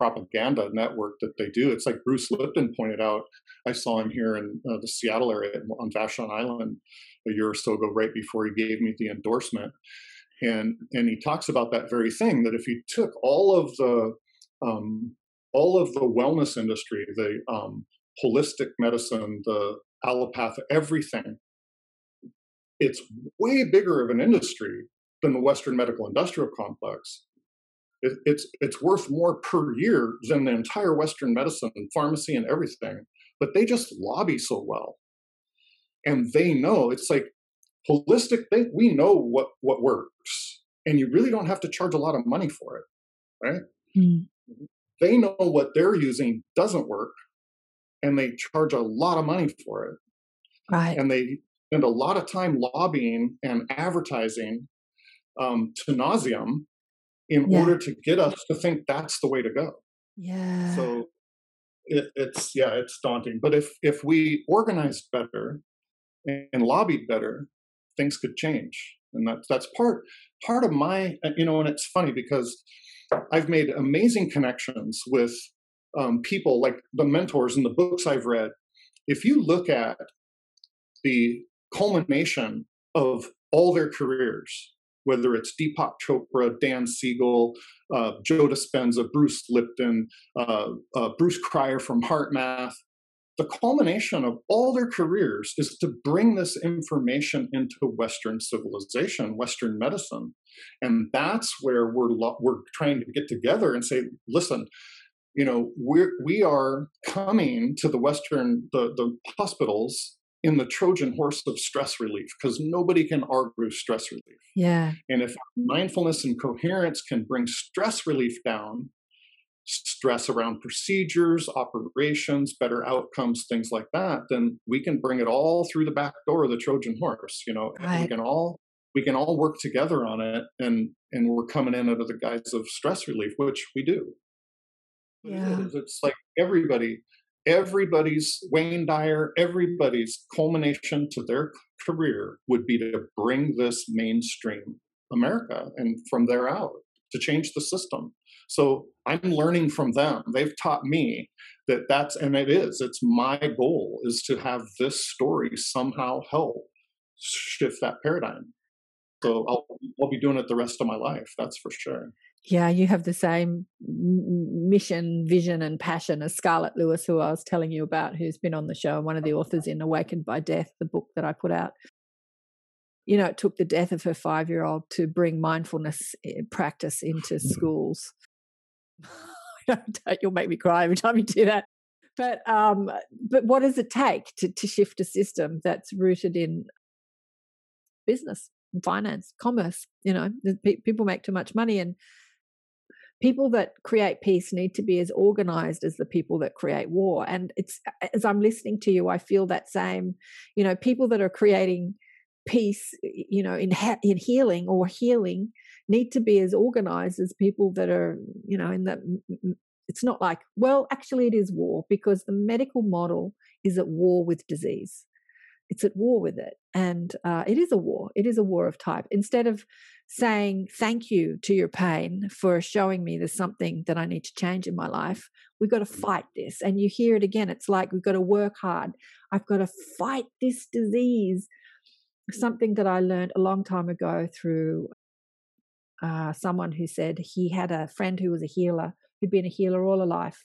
propaganda network that they do. It's like Bruce Lipton pointed out. I saw him here in uh, the Seattle area on Vashon Island a year or so ago, right before he gave me the endorsement. And and he talks about that very thing that if you took all of the um, all of the wellness industry, the um, holistic medicine, the allopath, everything, it's way bigger of an industry than the Western medical industrial complex. It, it's it's worth more per year than the entire Western medicine, and pharmacy, and everything. But they just lobby so well and they know it's like holistic they, we know what what works and you really don't have to charge a lot of money for it right mm-hmm. they know what they're using doesn't work and they charge a lot of money for it right and they spend a lot of time lobbying and advertising um, to nauseum in yeah. order to get us to think that's the way to go yeah so it, it's yeah it's daunting but if if we organized better and lobbied better, things could change. And that's that's part part of my you know, and it's funny because I've made amazing connections with um, people like the mentors and the books I've read. If you look at the culmination of all their careers, whether it's Deepak Chopra, Dan Siegel, uh, Joe Dispenza, Bruce Lipton, uh, uh, Bruce Cryer from HeartMath, the culmination of all their careers is to bring this information into Western civilization, Western medicine. And that's where we're, we're trying to get together and say, listen, you know, we're, we are coming to the Western, the, the hospitals in the Trojan horse of stress relief because nobody can argue stress relief. Yeah. And if mindfulness and coherence can bring stress relief down, stress around procedures, operations, better outcomes, things like that, then we can bring it all through the back door of the Trojan horse. You know, right. we can all we can all work together on it, and and we're coming in under the guise of stress relief, which we do. Yeah, it's like everybody, everybody's Wayne Dyer, everybody's culmination to their career would be to bring this mainstream America, and from there out to change the system. So I'm learning from them. They've taught me that that's, and it is, it's my goal is to have this story somehow help shift that paradigm. So I'll, I'll be doing it the rest of my life. That's for sure. Yeah, you have the same mission, vision, and passion as Scarlett Lewis, who I was telling you about, who's been on the show, and one of the authors in Awakened by Death, the book that I put out. You know, it took the death of her five year old to bring mindfulness eh, practice into schools. You'll make me cry every time you do that. But um, but what does it take to, to shift a system that's rooted in business, finance, commerce? You know, people make too much money, and people that create peace need to be as organized as the people that create war. And it's as I'm listening to you, I feel that same. You know, people that are creating peace, you know, in in healing or healing need to be as organized as people that are, you know, in that. It's not like, well, actually, it is war because the medical model is at war with disease. It's at war with it. And uh, it is a war. It is a war of type. Instead of saying thank you to your pain for showing me there's something that I need to change in my life, we've got to fight this. And you hear it again. It's like we've got to work hard. I've got to fight this disease. Something that I learned a long time ago through uh, someone who said he had a friend who was a healer who'd been a healer all her life.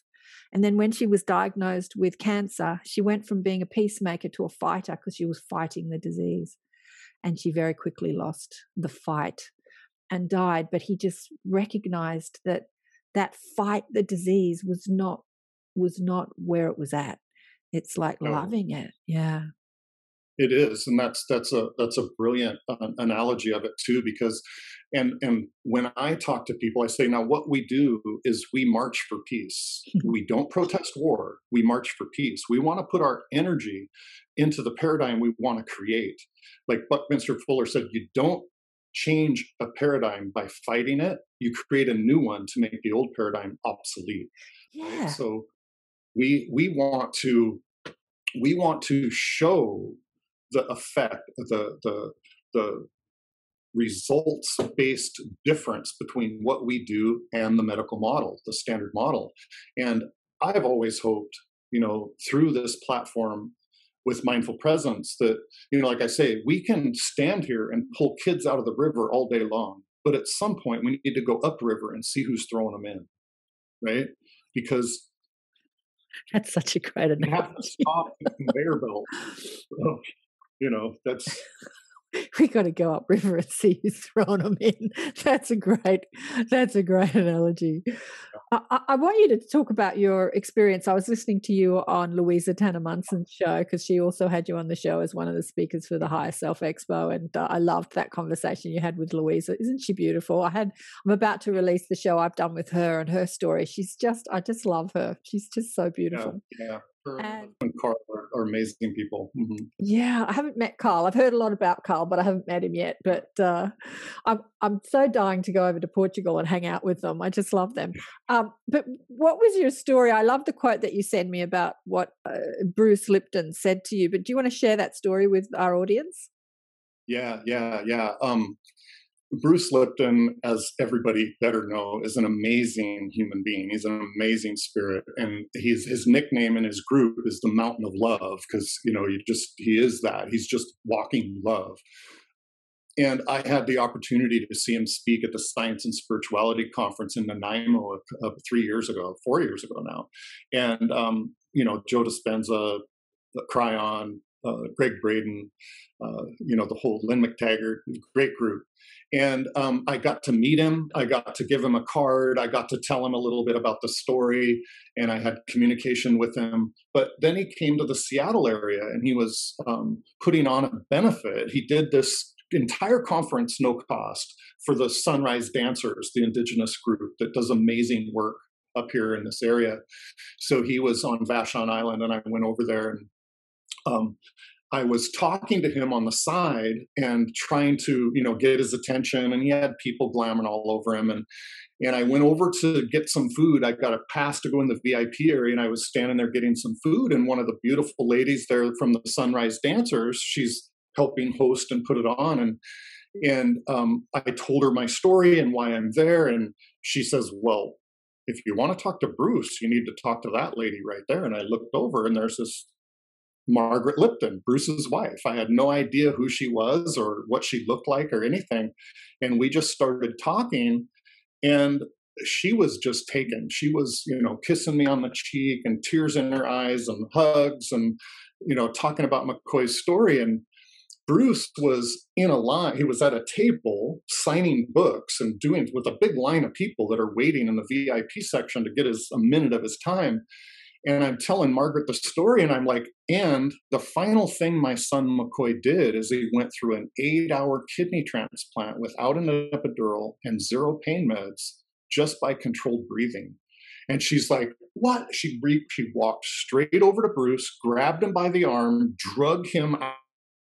And then when she was diagnosed with cancer, she went from being a peacemaker to a fighter because she was fighting the disease. And she very quickly lost the fight and died. But he just recognized that that fight the disease was not was not where it was at. It's like no. loving it. Yeah. It is, and that's that's a that's a brilliant uh, analogy of it too. Because, and and when I talk to people, I say, now what we do is we march for peace. we don't protest war. We march for peace. We want to put our energy into the paradigm we want to create. Like Buckminster Fuller said, you don't change a paradigm by fighting it. You create a new one to make the old paradigm obsolete. Yeah. So we we want to we want to show the effect, the the the results based difference between what we do and the medical model, the standard model. And I've always hoped, you know, through this platform with mindful presence that, you know, like I say, we can stand here and pull kids out of the river all day long. But at some point, we need to go upriver and see who's throwing them in, right? Because that's such a great analogy. Have to stop the conveyor belt oh. You know that's we got to go up river and see who's thrown them in. That's a great, that's a great analogy. I, I, want you to talk about your experience. I was listening to you on Louisa Tanner Munson's show because she also had you on the show as one of the speakers for the Higher Self Expo, and uh, I loved that conversation you had with Louisa. Isn't she beautiful? I had, I'm about to release the show I've done with her and her story. She's just, I just love her. She's just so beautiful. Yeah. yeah and, and Carl are, are, amazing people. Mm-hmm. Yeah, I haven't met Carl. I've heard a lot about Carl, but I haven't met him yet. But uh, I'm I'm so dying to go over to Portugal and hang out with them. I just love them. Um, but what was your story? I love the quote that you sent me about what uh, Bruce Lipton said to you. But do you want to share that story with our audience? Yeah, yeah, yeah. Um, Bruce Lipton, as everybody better know, is an amazing human being. He's an amazing spirit, and he's his nickname in his group is the Mountain of Love because you know he just he is that. He's just walking love. And I had the opportunity to see him speak at the Science and Spirituality Conference in Nanaimo uh, three years ago, four years ago now. And um, you know, Joe Dispenza, Kryon, uh, Gregg Braden, uh, you know, the whole Lynn McTaggart, great group. And um, I got to meet him. I got to give him a card. I got to tell him a little bit about the story, and I had communication with him. But then he came to the Seattle area, and he was um, putting on a benefit. He did this entire conference no cost for the Sunrise Dancers, the indigenous group that does amazing work up here in this area. So he was on Vashon Island, and I went over there and um, I was talking to him on the side and trying to, you know, get his attention. And he had people glamming all over him. And and I went over to get some food. I got a pass to go in the VIP area, and I was standing there getting some food. And one of the beautiful ladies there from the Sunrise Dancers, she's helping host and put it on. And and um, I told her my story and why I'm there. And she says, "Well, if you want to talk to Bruce, you need to talk to that lady right there." And I looked over, and there's this Margaret Lipton, Bruce's wife. I had no idea who she was or what she looked like or anything. And we just started talking, and she was just taken. She was, you know, kissing me on the cheek and tears in her eyes and hugs and, you know, talking about McCoy's story. And Bruce was in a line, he was at a table signing books and doing with a big line of people that are waiting in the VIP section to get his a minute of his time and I'm telling Margaret the story, and I'm like, and the final thing my son McCoy did is he went through an eight hour kidney transplant without an epidural and zero pain meds just by controlled breathing. And she's like, What? She, she walked straight over to Bruce, grabbed him by the arm, drug him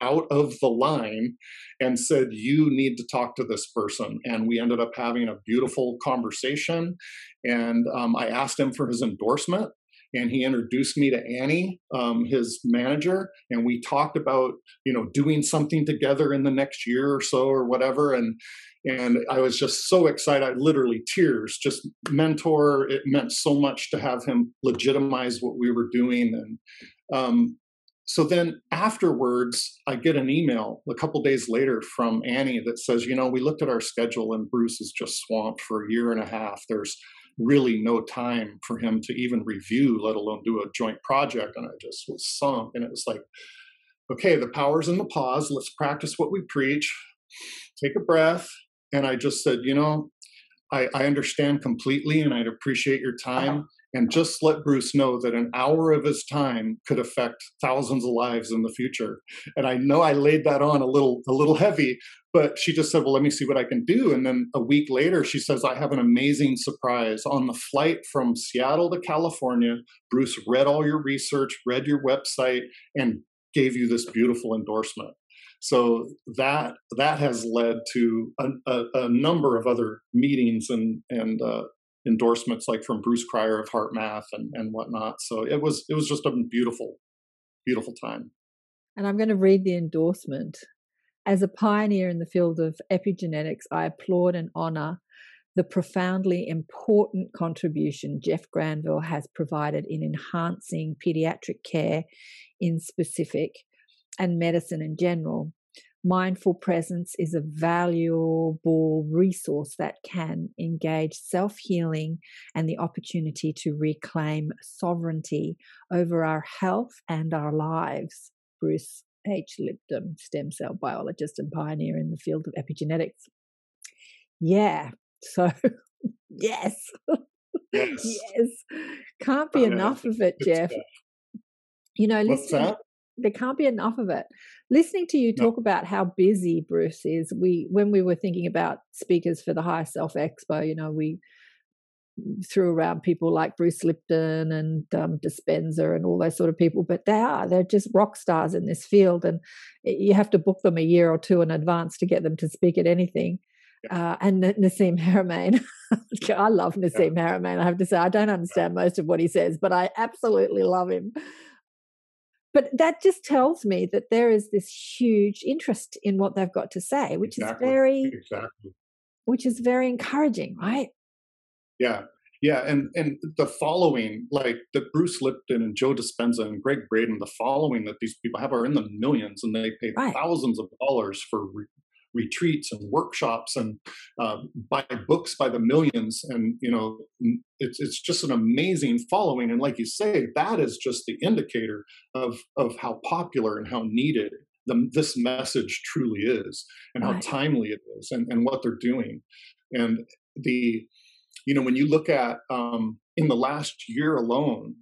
out of the line, and said, You need to talk to this person. And we ended up having a beautiful conversation. And um, I asked him for his endorsement and he introduced me to Annie, um, his manager, and we talked about you know doing something together in the next year or so or whatever. And and I was just so excited, I literally tears. Just mentor, it meant so much to have him legitimize what we were doing, and um, so then afterwards, I get an email a couple days later from Annie that says, you know, we looked at our schedule and Bruce is just swamped for a year and a half. There's really no time for him to even review, let alone do a joint project. And I just was sunk. And it was like, okay, the power's in the pause. Let's practice what we preach. Take a breath. And I just said, you know, I, I understand completely and I'd appreciate your uh-huh. time. And just let Bruce know that an hour of his time could affect thousands of lives in the future. And I know I laid that on a little a little heavy, but she just said, Well, let me see what I can do. And then a week later, she says, I have an amazing surprise. On the flight from Seattle to California, Bruce read all your research, read your website, and gave you this beautiful endorsement. So that that has led to a, a, a number of other meetings and and uh, endorsements, like from Bruce Cryer of HeartMath and and whatnot. So it was it was just a beautiful, beautiful time. And I'm going to read the endorsement. As a pioneer in the field of epigenetics, I applaud and honor the profoundly important contribution Jeff Granville has provided in enhancing pediatric care in specific and medicine in general. Mindful presence is a valuable resource that can engage self healing and the opportunity to reclaim sovereignty over our health and our lives. Bruce H. Lipton, stem cell biologist and pioneer in the field of epigenetics. Yeah, so yes. Yes. yes. Can't be enough of it, Jeff. You know, listen, there can't be enough of it. Listening to you talk no. about how busy Bruce is, we when we were thinking about speakers for the Higher Self Expo, you know, we threw around people like Bruce Lipton and um, Dispenza and all those sort of people, but they are they're just rock stars in this field, and you have to book them a year or two in advance to get them to speak at anything. Uh, and Nassim Haramein, I love Nassim yeah. Haramein. I have to say, I don't understand most of what he says, but I absolutely love him but that just tells me that there is this huge interest in what they've got to say which exactly. is very exactly which is very encouraging right yeah yeah and and the following like the bruce lipton and joe dispenza and Gregg braden the following that these people have are in the millions and they pay right. thousands of dollars for re- retreats and workshops and uh, buy books by the millions and you know it's it's just an amazing following and like you say that is just the indicator of of how popular and how needed the, this message truly is and how right. timely it is and, and what they're doing and the you know when you look at um, in the last year alone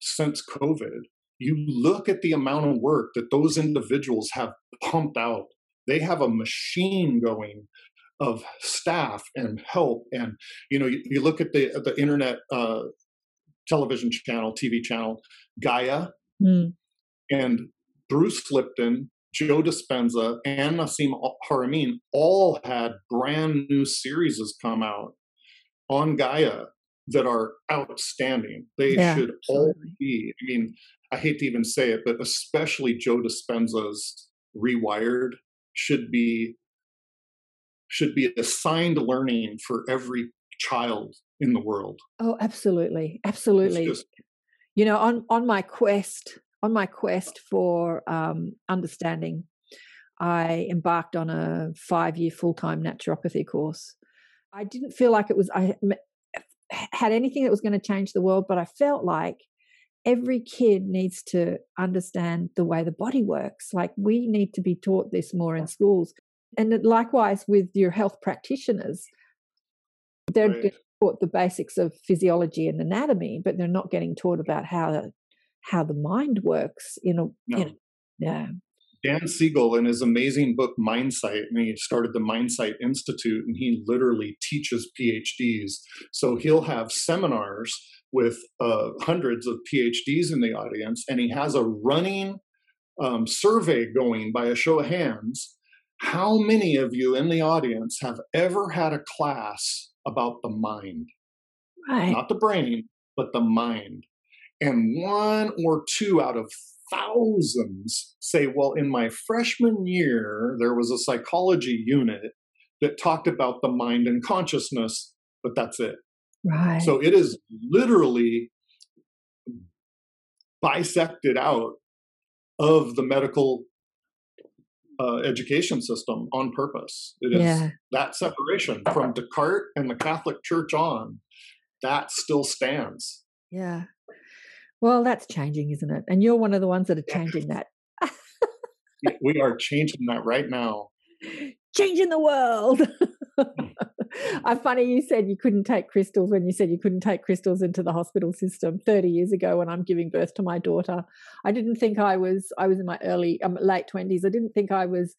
since covid you look at the amount of work that those individuals have pumped out they have a machine going of staff and help and you know you, you look at the the internet uh, television channel tv channel gaia mm. and bruce lipton joe dispenza and nassim haramein all had brand new series come out on gaia that are outstanding they yeah, should absolutely. all be i mean i hate to even say it but especially joe dispenza's rewired should be should be assigned learning for every child in the world. Oh, absolutely, absolutely. Just, you know, on on my quest on my quest for um, understanding, I embarked on a five year full time naturopathy course. I didn't feel like it was I had anything that was going to change the world, but I felt like every kid needs to understand the way the body works. Like we need to be taught this more in schools. And likewise with your health practitioners, they're right. taught the basics of physiology and anatomy, but they're not getting taught about how the, how the mind works in a, no. in a yeah. Dan Siegel, in his amazing book Mindsight, and he started the Mindsight Institute, and he literally teaches PhDs. So he'll have seminars with uh, hundreds of PhDs in the audience, and he has a running um, survey going by a show of hands. How many of you in the audience have ever had a class about the mind? Right. Not the brain, but the mind. And one or two out of thousands say, well, in my freshman year, there was a psychology unit that talked about the mind and consciousness, but that's it. Right. So it is literally bisected out of the medical uh, education system on purpose. It is yeah. that separation from Descartes and the Catholic Church on. that still stands. Yeah. Well, that's changing, isn't it? And you're one of the ones that are changing that. we are changing that right now. Changing the world. I funny you said you couldn't take crystals when you said you couldn't take crystals into the hospital system 30 years ago when I'm giving birth to my daughter. I didn't think I was I was in my early um, late 20s. I didn't think I was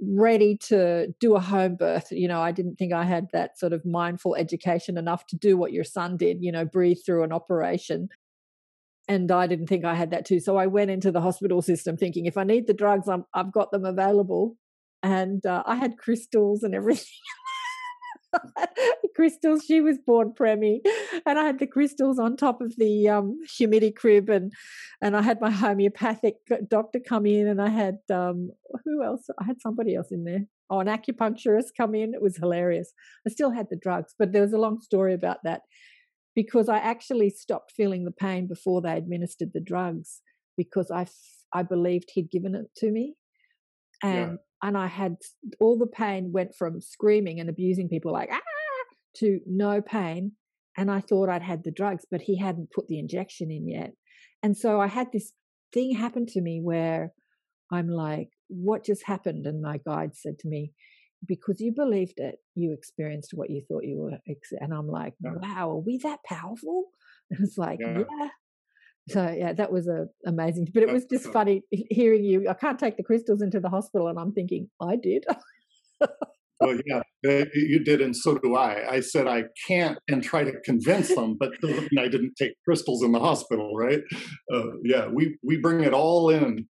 ready to do a home birth. You know, I didn't think I had that sort of mindful education enough to do what your son did, you know, breathe through an operation. And I didn't think I had that too. So I went into the hospital system thinking if I need the drugs, i have got them available. And uh, I had crystals and everything. crystals. She was born preemie, and I had the crystals on top of the um, humidity crib, and and I had my homeopathic doctor come in, and I had um, who else? I had somebody else in there. Oh, an acupuncturist come in. It was hilarious. I still had the drugs, but there was a long story about that because I actually stopped feeling the pain before they administered the drugs because I I believed he'd given it to me, and and I had all the pain went from screaming and abusing people like ah! to no pain and I thought I'd had the drugs but he hadn't put the injection in yet. And so I had this thing happen to me where I'm like what just happened? And my guide said to me because you believed it you experienced what you thought you were and I'm like wow are we that powerful? And it's like yeah. yeah. So yeah that was a amazing but it was just funny hearing you i can't take the crystals into the hospital and i'm thinking i did. Well yeah uh, you did and so do i. I said i can't and try to convince them but i didn't take crystals in the hospital right? Uh, yeah we we bring it all in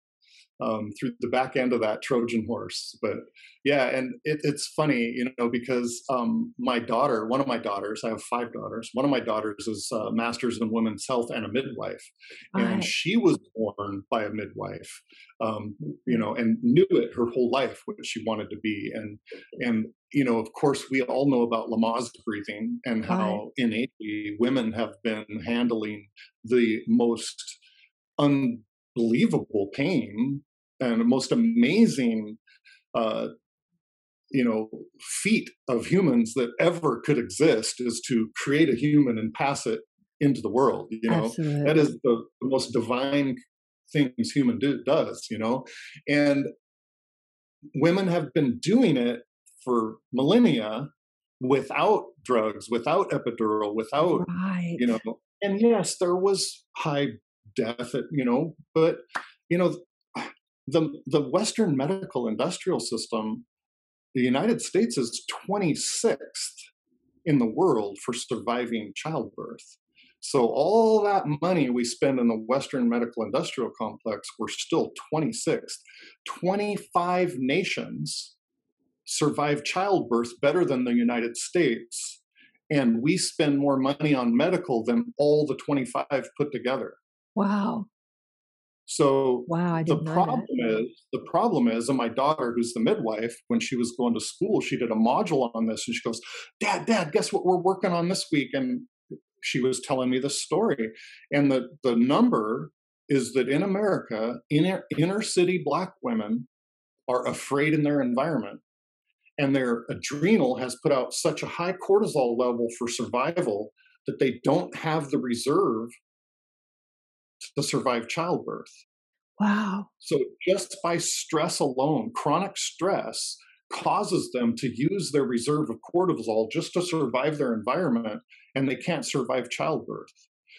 um, through the back end of that Trojan horse. But yeah, and it, it's funny, you know, because um, my daughter, one of my daughters, I have five daughters. One of my daughters is a master's in women's health and a midwife, and right. she was born by a midwife, um, you know, and knew it her whole life what she wanted to be, and and you know, of course, we all know about Lamaze breathing and how innately women have been handling the most un unbelievable pain and the most amazing uh, you know feat of humans that ever could exist is to create a human and pass it into the world you know Absolutely. that is the, the, most divine things human do, does you know and women have been doing it for millennia without drugs without epidural without right. you know and yes there was high death, you know, but you know, the the Western medical industrial system, the United States is 26th in the world for surviving childbirth. So all that money we spend in the Western medical industrial complex, we're still 26th. 25 nations survive childbirth better than the United States, and we spend more money on medical than all the 25 put together. Wow. So wow, the problem is the problem is, and my daughter, who's the midwife, when she was going to school, she did a module on this, and she goes, "Dad, Dad, guess what we're working on this week?" And she was telling me the story, and the the number is that in America, inner inner city Black women are afraid in their environment, and their adrenal has put out such a high cortisol level for survival that they don't have the reserve to survive childbirth. Wow. So just by stress alone, chronic stress causes them to use their reserve of cortisol just to survive their environment, and they can't survive childbirth.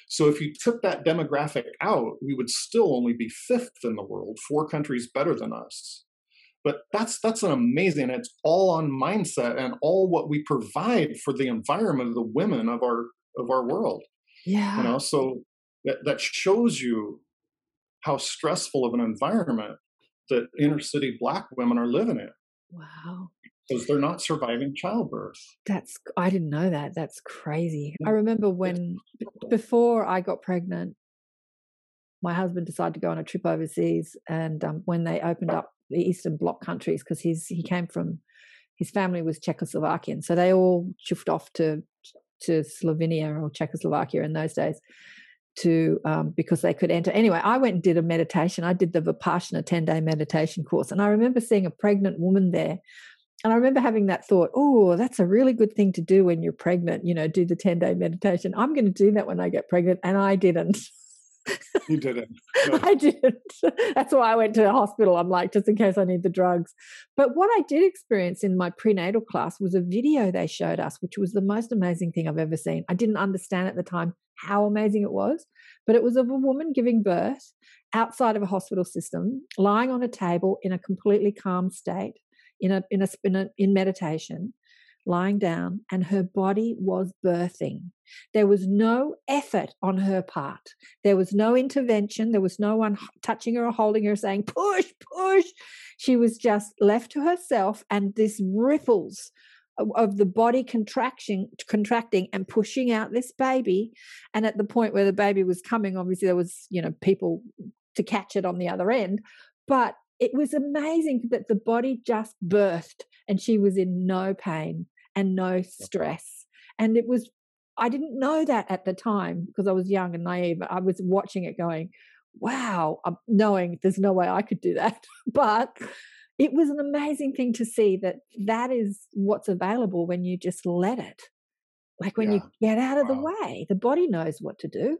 So if you took that demographic out, we would still only be fifth in the world, four countries better than us. But that's that's an amazing. It's all on mindset and all what we provide for the environment of the women of our of our world. Yeah. You know, so that, that shows you how stressful of an environment that inner city black women are living in. Wow. Because they're not surviving childbirth. That's I didn't know that. That's crazy. I remember when before I got pregnant, my husband decided to go on a trip overseas, and um, when they opened up the Eastern Bloc countries, because he's he came from his family was Czechoslovakian, so they all chuffed off to to Slovenia or Czechoslovakia in those days to um, because they could enter. Anyway, I went and did a meditation. I did the Vipassana 10 day meditation course. And I remember seeing a pregnant woman there and I remember having that thought, oh, that's a really good thing to do when you're pregnant, you know, do the 10 day meditation. I'm going to do that when I get pregnant. And I didn't. You didn't. No. I didn't. That's why I went to the hospital. I'm like, just in case I need the drugs. But what I did experience in my prenatal class was a video they showed us, which was the most amazing thing I've ever seen. I didn't understand at the time how amazing it was, but it was of a woman giving birth outside of a hospital system, lying on a table in a completely calm state, in a in a, in, a, in meditation lying down, and her body was birthing. There was no effort on her part. There was no intervention. There was no one touching her or holding her saying, push, push. She was just left to herself, and this ripples of the body contraction contracting and pushing out this baby and at the point where the baby was coming obviously there was you know people to catch it on the other end but it was amazing that the body just birthed and she was in no pain and no stress. And it was, I didn't know that at the time because I was young and naive. I was watching it going, wow, I'm knowing there's no way I could do that. but it was an amazing thing to see that that is what's available when you just let it. Like when yeah. you get out of wow. the way, the body knows what to do.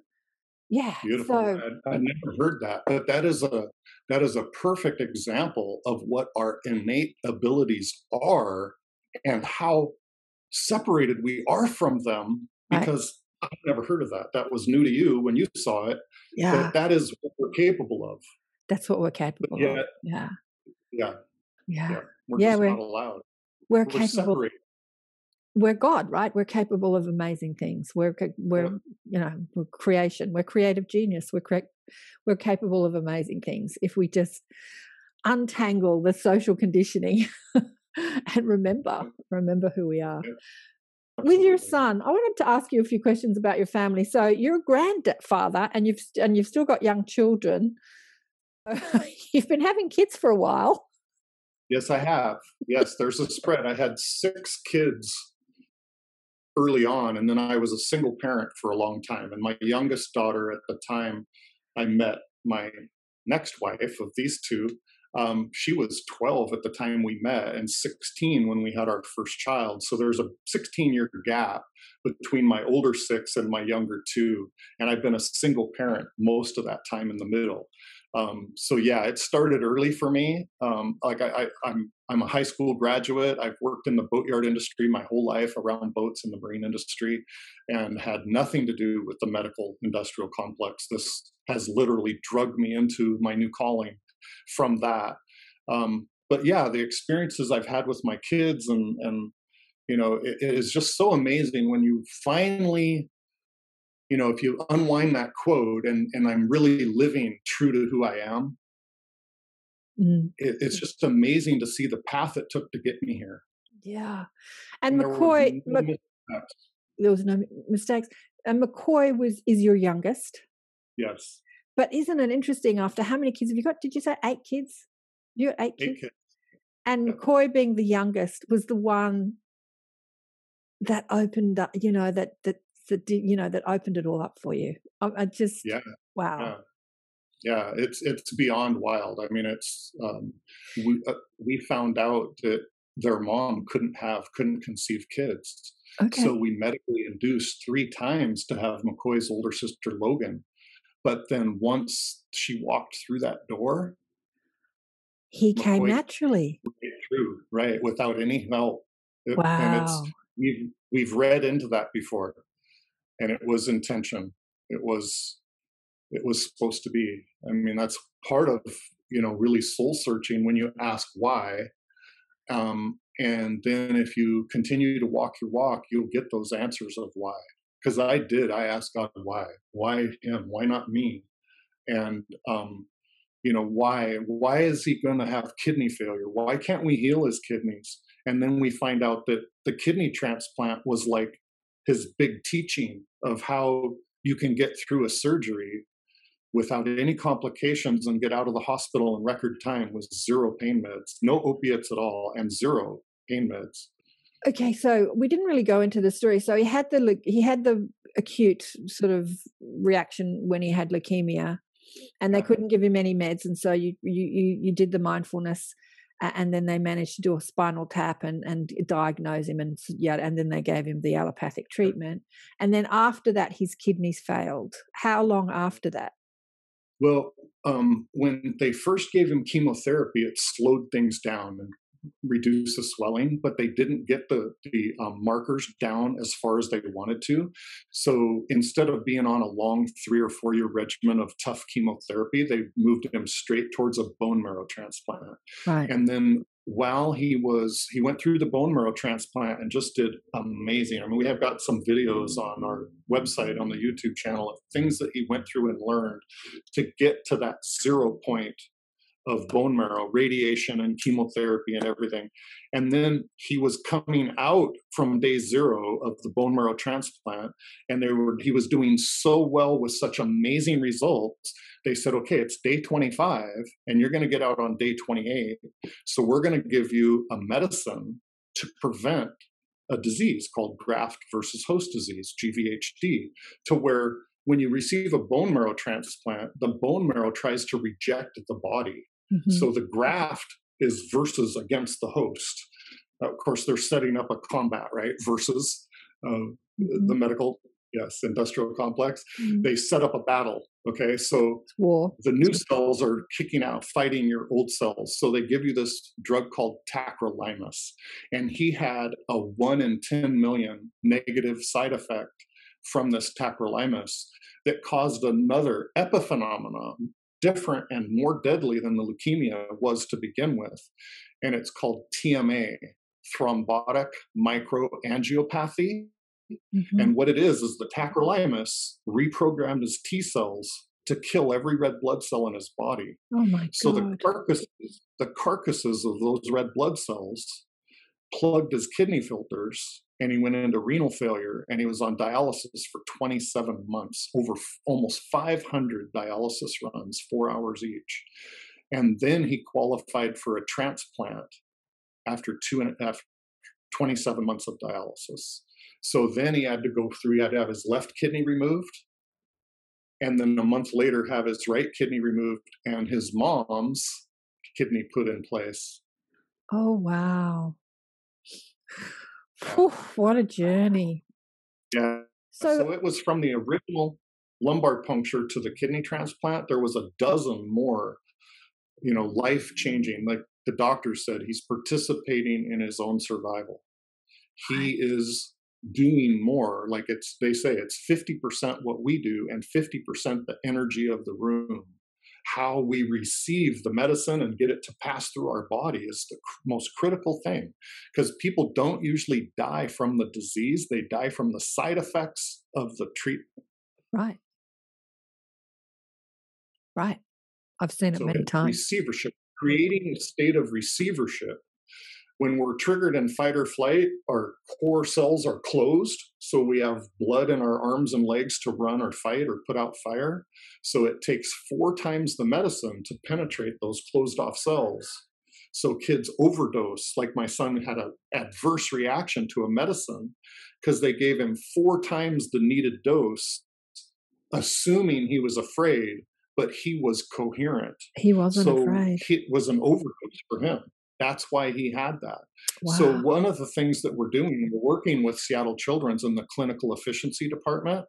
Yeah. Beautiful. So, I, I never heard that, but that is a that is a perfect example of what our innate abilities are and how separated we are from them because right. I've never heard of that. That was new to you when you saw it. Yeah. But that is what we're capable of. That's what we're capable yet, of. Yeah. Yeah. Yeah. yeah. We're yeah, we're, not allowed. We're, we're capable. Separated. We're God, right? We're capable of amazing things. We're we're yeah. you know we're creation. We're creative genius. We're cre- we're capable of amazing things if we just untangle the social conditioning and remember, remember who we are. With your son, I wanted to ask you a few questions about your family. So you're a grandfather, and you've and you've still got young children. you've been having kids for a while. Yes, I have. Yes, there's a spread. I had six kids early on, and then I was a single parent for a long time. And my youngest daughter at the time I met my next wife of these two um, she was 12 at the time we met and 16 when we had our first child. So there's a 16 year gap between my older six and my younger two. And I've been a single parent most of that time in the middle. Um, so yeah, it started early for me. Um, like I, I, I'm, I'm a high school graduate. I've worked in the boatyard industry my whole life around boats in the marine industry, and had nothing to do with the medical industrial complex. This has literally drugged me into my new calling from that. Um, but yeah, the experiences I've had with my kids and and you know it, it is just so amazing when you finally you know if you unwind that quote and and i'm really living true to who i am mm. it, it's just amazing to see the path it took to get me here yeah and, and mccoy there, no there was no mistakes and mccoy was is your youngest yes but isn't it interesting after how many kids have you got? Did you say eight kids? You got eight, eight kids? kids? And. McCoy being the youngest was the one that opened up, you know, that, that, that, you know, that opened it all up for you. I, I just, yeah. wow. Yeah yeah it's it's beyond wild i mean it's um, we uh, we found out that their mom couldn't have couldn't conceive kids okay. so we medically induced three times to have mccoy's older sister logan but then once she walked through that door, he came naturally through, right, without any help. Wow. And it's we've we've read into that before, and it was intention. It was it was supposed to be. I mean, that's part of you know really soul searching when you ask why. Um, and then if you continue to walk your walk, you'll get those answers of why because I did. I asked God why, why him, why not me, and um, you know why why is he going to have kidney failure? Why can't we heal his kidneys? And then we find out that the kidney transplant was like his big teaching of how you can get through a surgery without any complications and get out of the hospital in record time with zero pain meds, no opiates at all, and zero pain meds. Okay so we didn't really go into the story. So he had the he had the acute sort of reaction when he had leukemia and they uh-huh. couldn't give him any meds and so you you you, you did the mindfulness and then they managed to do a spinal tap and, and diagnose him and yeah and then they gave him the allopathic treatment. And then after that his kidneys failed. How long after that? Well um, when they first gave him chemotherapy it slowed things down and reduce the swelling, but they didn't get the, the um, markers down as far as they wanted to. So instead of being on a long three or four year regimen of tough chemotherapy, they moved him straight towards a bone marrow transplant. Right. And then while he was he went through the bone marrow transplant and just did amazing i mean we have got some videos on our website on the youtube channel of things that he went through and learned to get to that zero point of bone marrow, radiation and chemotherapy and everything. And then he was coming out from day zero of the bone marrow transplant, and they were he was doing so well with such amazing results. They said, okay, it's day 25, and you're going to get out on day 28. So we're going to give you a medicine to prevent a disease called graft versus host disease, GVHD, to where when you receive a bone marrow transplant, the bone marrow tries to reject the body Mm-hmm. So the graft is versus against the host. of course, they're setting up a combat, right? Versus uh, mm-hmm. the medical, yes, industrial complex. Mm-hmm. They set up a battle. Okay, so War. the new cells are kicking out, fighting your old cells. So they give you this drug called tacrolimus, and he had a one in ten million negative side effect from this tacrolimus that caused another epiphenomenon different and more deadly than the leukemia was to begin with. And it's called TMA, thrombotic microangiopathy. Mm-hmm. And what it is, is the tacrolimus reprogrammed his T cells to kill every red blood cell in his body. Oh my God. So the carcasses, the carcasses of those red blood cells plugged his kidney filters and he went into renal failure and he was on dialysis for 27 months over f- almost 500 dialysis runs four hours each. And then he qualified for a transplant after two and after 27 months of dialysis. So then he had to go through he had to have his left kidney removed and then a month later have his right kidney removed and his mom's kidney put in place. Oh wow Whew, what a journey. Yeah. So, so it was from the original lumbar puncture to the kidney transplant. There was a dozen more, you know, life changing. Like the doctor said, he's participating in his own survival. He is doing more. Like it's, they say it's 50% what we do and 50% the energy of the room how we receive the medicine and get it to pass through our body is the cr- most critical thing. Because people don't usually die from the disease they die from the side effects of the treatment. Right. Right. I've seen it so many times. receivership creating a state of receivership when we're triggered in fight or flight, our core cells are closed. So we have blood in our arms and legs to run or fight or put out fire. So it takes four times the medicine to penetrate those closed off cells. So kids overdose, like my son had an adverse reaction to a medicine because they gave him four times the needed dose, assuming he was afraid, but he was coherent. He wasn't so afraid. It was an overdose for him. That's why he had that. Wow. So, one of the things that we're doing, we're working with Seattle Children's in the clinical efficiency department.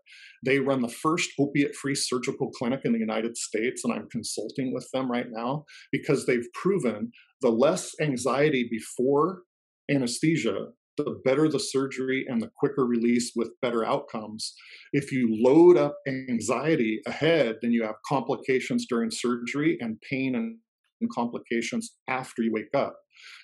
They run the first opiate free surgical clinic in the United States, and I'm consulting with them right now because they've proven the less anxiety before anesthesia, the better the surgery and the quicker release with better outcomes. If you load up anxiety ahead, then you have complications during surgery and pain and and complications after you wake up.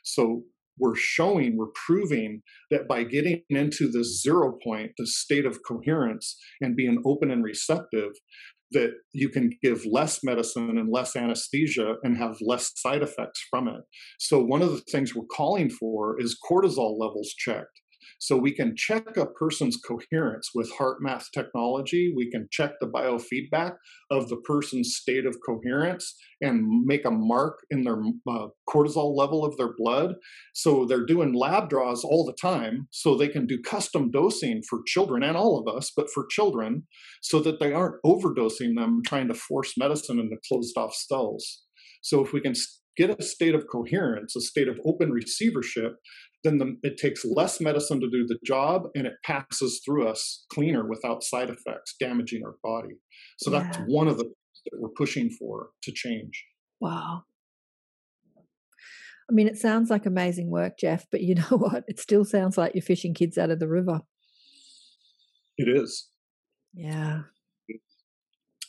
So we're showing, we're proving that by getting into this zero point, the state of coherence, and being open and receptive, that you can give less medicine and less anesthesia and have less side effects from it. So, one of the things we're calling for is cortisol levels checked. So we can check a person's coherence with HeartMath technology. We can check the biofeedback of the person's state of coherence and make a mark in their uh, cortisol level of their blood. So they're doing lab draws all the time so they can do custom dosing for children and all of us, but for children so that they aren't overdosing them trying to force medicine into closed off cells. So if we can get a state of coherence, a state of open receivership, then the, it takes less medicine to do the job and it passes through us cleaner without side effects damaging our body. So yeah. that's one of the things that we're pushing for to change. Wow. I mean, it sounds like amazing work, Jeff, but you know what? It still sounds like you're fishing kids out of the river. It is. Yeah.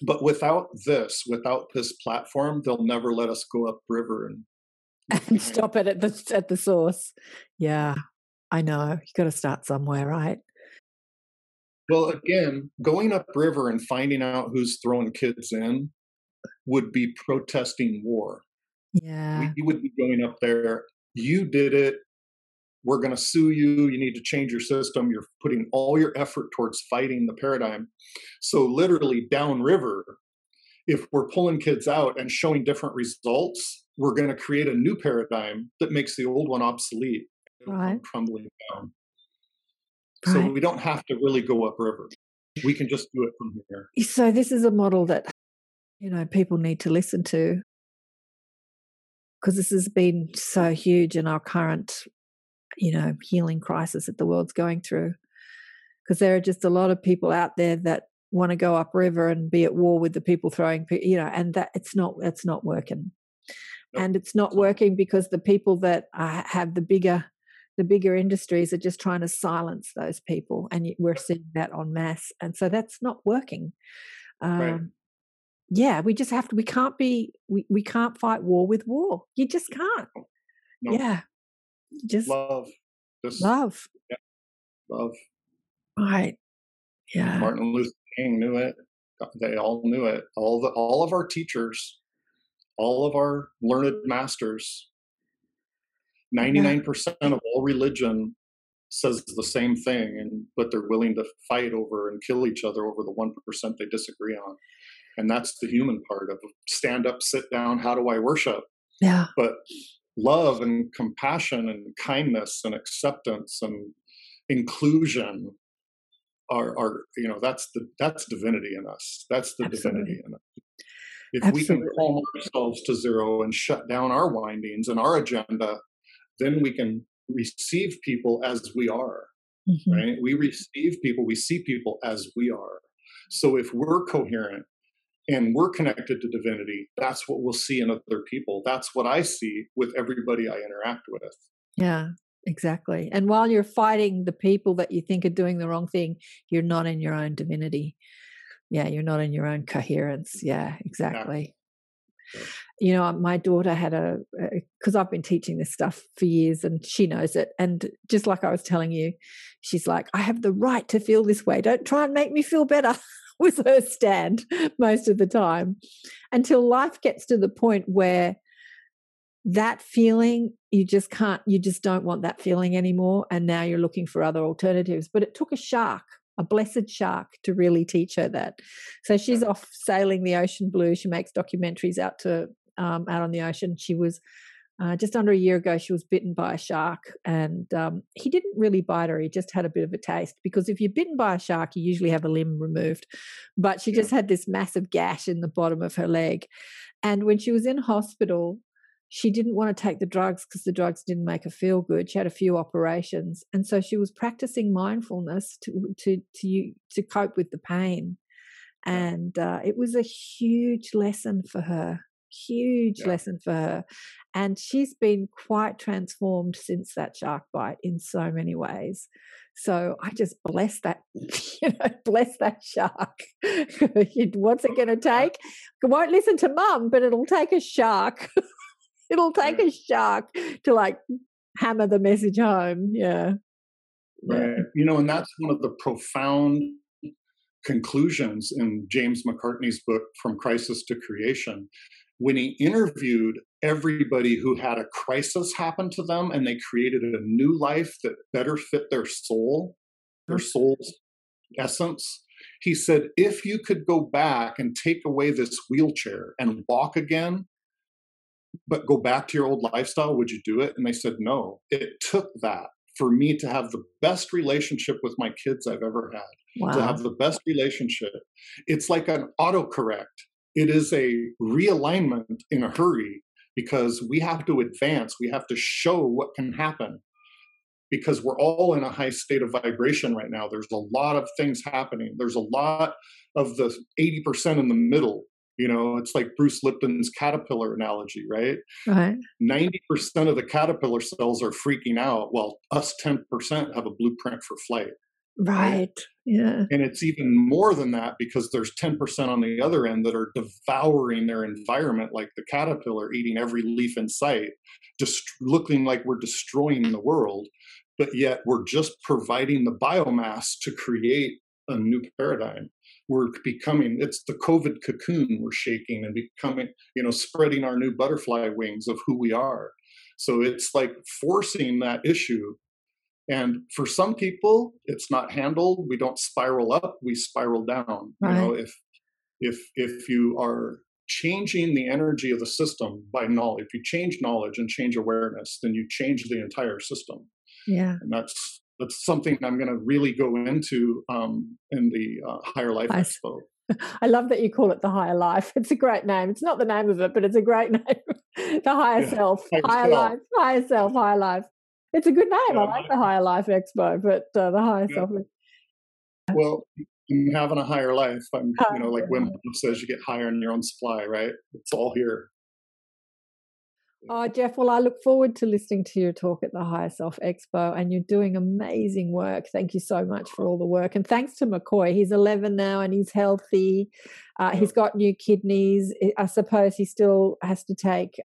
But without this, without this platform, they'll never let us go upriver and and stop it at the at the source. Yeah, I know. You got to start somewhere, right? Well, again, going upriver and finding out who's throwing kids in would be protesting war. Yeah, you would be going up there. You did it. We're going to sue you. You need to change your system. You're putting all your effort towards fighting the paradigm. So, literally, downriver, if we're pulling kids out and showing different results, we're going to create a new paradigm that makes the old one obsolete, right. crumbling down. Right. So we don't have to really go upriver. We can just do it from here. So this is a model that you know people need to listen to because this has been so huge in our current you know healing crisis that the world's going through because there are just a lot of people out there that want to go upriver and be at war with the people throwing you know and that it's not it's not working and it's not working because the people that have the bigger the bigger industries are just trying to silence those people and we're seeing that en masse and so that's not working. Um, right. yeah we just have to we can't be we, we can't fight war with war. You just can't. yeah. Just love. Just love. Yeah. love. Right. Yeah. Martin luther king knew it. They all knew it. All the all of our teachers all of our learned masters 99% of all religion says the same thing and but they're willing to fight over and kill each other over the 1% they disagree on. And that's the human part of stand up sit down how do i worship? Yeah. But love and compassion and kindness and acceptance and inclusion are are you know that's the that's divinity in us. That's the Absolutely. divinity in us if Absolutely. we can calm ourselves to zero and shut down our windings and our agenda, then we can receive people as we are. Mm-hmm. Right? We receive people, we see people as we are. So if we're coherent and we're connected to divinity, that's what we'll see in other people. That's what I see with everybody I interact with. Yeah, exactly. And while you're fighting the people that you think are doing the wrong thing, you're not in your own divinity yeah you're not in your own coherence. Yeah exactly. Yeah. you know my daughter had a because i've been teaching this stuff for years and she knows it and just like i was telling you she's like i have the right to feel this way. Don't try and make me feel better was her stand most of the time until life gets to the point where that feeling you just can't you just don't want that feeling anymore and now you're looking for other alternatives but it took a shark a blessed shark to really teach her that. So she's off sailing the ocean blue. She makes documentaries out to um, out on the ocean. She was uh, just under a year ago. She was bitten by a shark, and um, he didn't really bite her. He just had a bit of a taste because if you're bitten by a shark, you usually have a limb removed. But she just had this massive gash in the bottom of her leg, and when she was in hospital, she didn't want to take the drugs because the drugs didn't make her feel good. She had a few operations, and so she was practicing mindfulness to to to to cope with the pain, and uh, it was a huge lesson for her. Huge yeah. lesson for her, and she's been quite transformed since that shark bite in so many ways. So I just bless that, you know, bless that shark. What's it going to take? It won't listen to mum, but it'll take a shark. It'll take a shark to like hammer the message home. Yeah. Right. You know, and that's one of the profound conclusions in James McCartney's book, From Crisis to Creation. When he interviewed everybody who had a crisis happen to them and they created a new life that better fit their soul, their soul's essence, he said, if you could go back and take away this wheelchair and walk again, but go back to your old lifestyle, would you do it? And they said, no. It took that for me to have the best relationship with my kids I've ever had, wow. to have the best relationship. It's like an autocorrect. It is a realignment in a hurry because we have to advance. We have to show what can happen because we're all in a high state of vibration right now. There's a lot of things happening. There's a lot of the 80% in the middle. You know, it's like Bruce Lipton's caterpillar analogy, right? Right. 90% of the caterpillar cells are freaking out, while us 10% have a blueprint for flight. Right. Yeah. And it's even more than that because there's 10% on the other end that are devouring their environment like the caterpillar, eating every leaf in sight, just looking like we're destroying the world. But yet we're just providing the biomass to create a new paradigm. We're becoming, it's the COVID cocoon we're shaking and becoming, you know, spreading our new butterfly wings of who we are. So it's like forcing that issue and for some people, it's not handled. We don't spiral up; we spiral down. Right. You know, if if if you are changing the energy of the system by knowledge, if you change knowledge and change awareness, then you change the entire system. Yeah, and that's that's something I'm going to really go into um, in the uh, Higher Life I, Expo. I love that you call it the higher life. It's a great name. It's not the name of it, but it's a great name. the higher yeah, self, higher self. life, higher self, higher life. It's a good name. Yeah, I like the Higher Life Expo, but uh, the Higher yeah. Self. Well, I'm having a higher life. I'm, you know, like Wim says, you get higher in your own supply, right? It's all here. Oh, Jeff, well, I look forward to listening to your talk at the Higher Self Expo, and you're doing amazing work. Thank you so much for all the work. And thanks to McCoy. He's 11 now and he's healthy. Uh, he's got new kidneys. I suppose he still has to take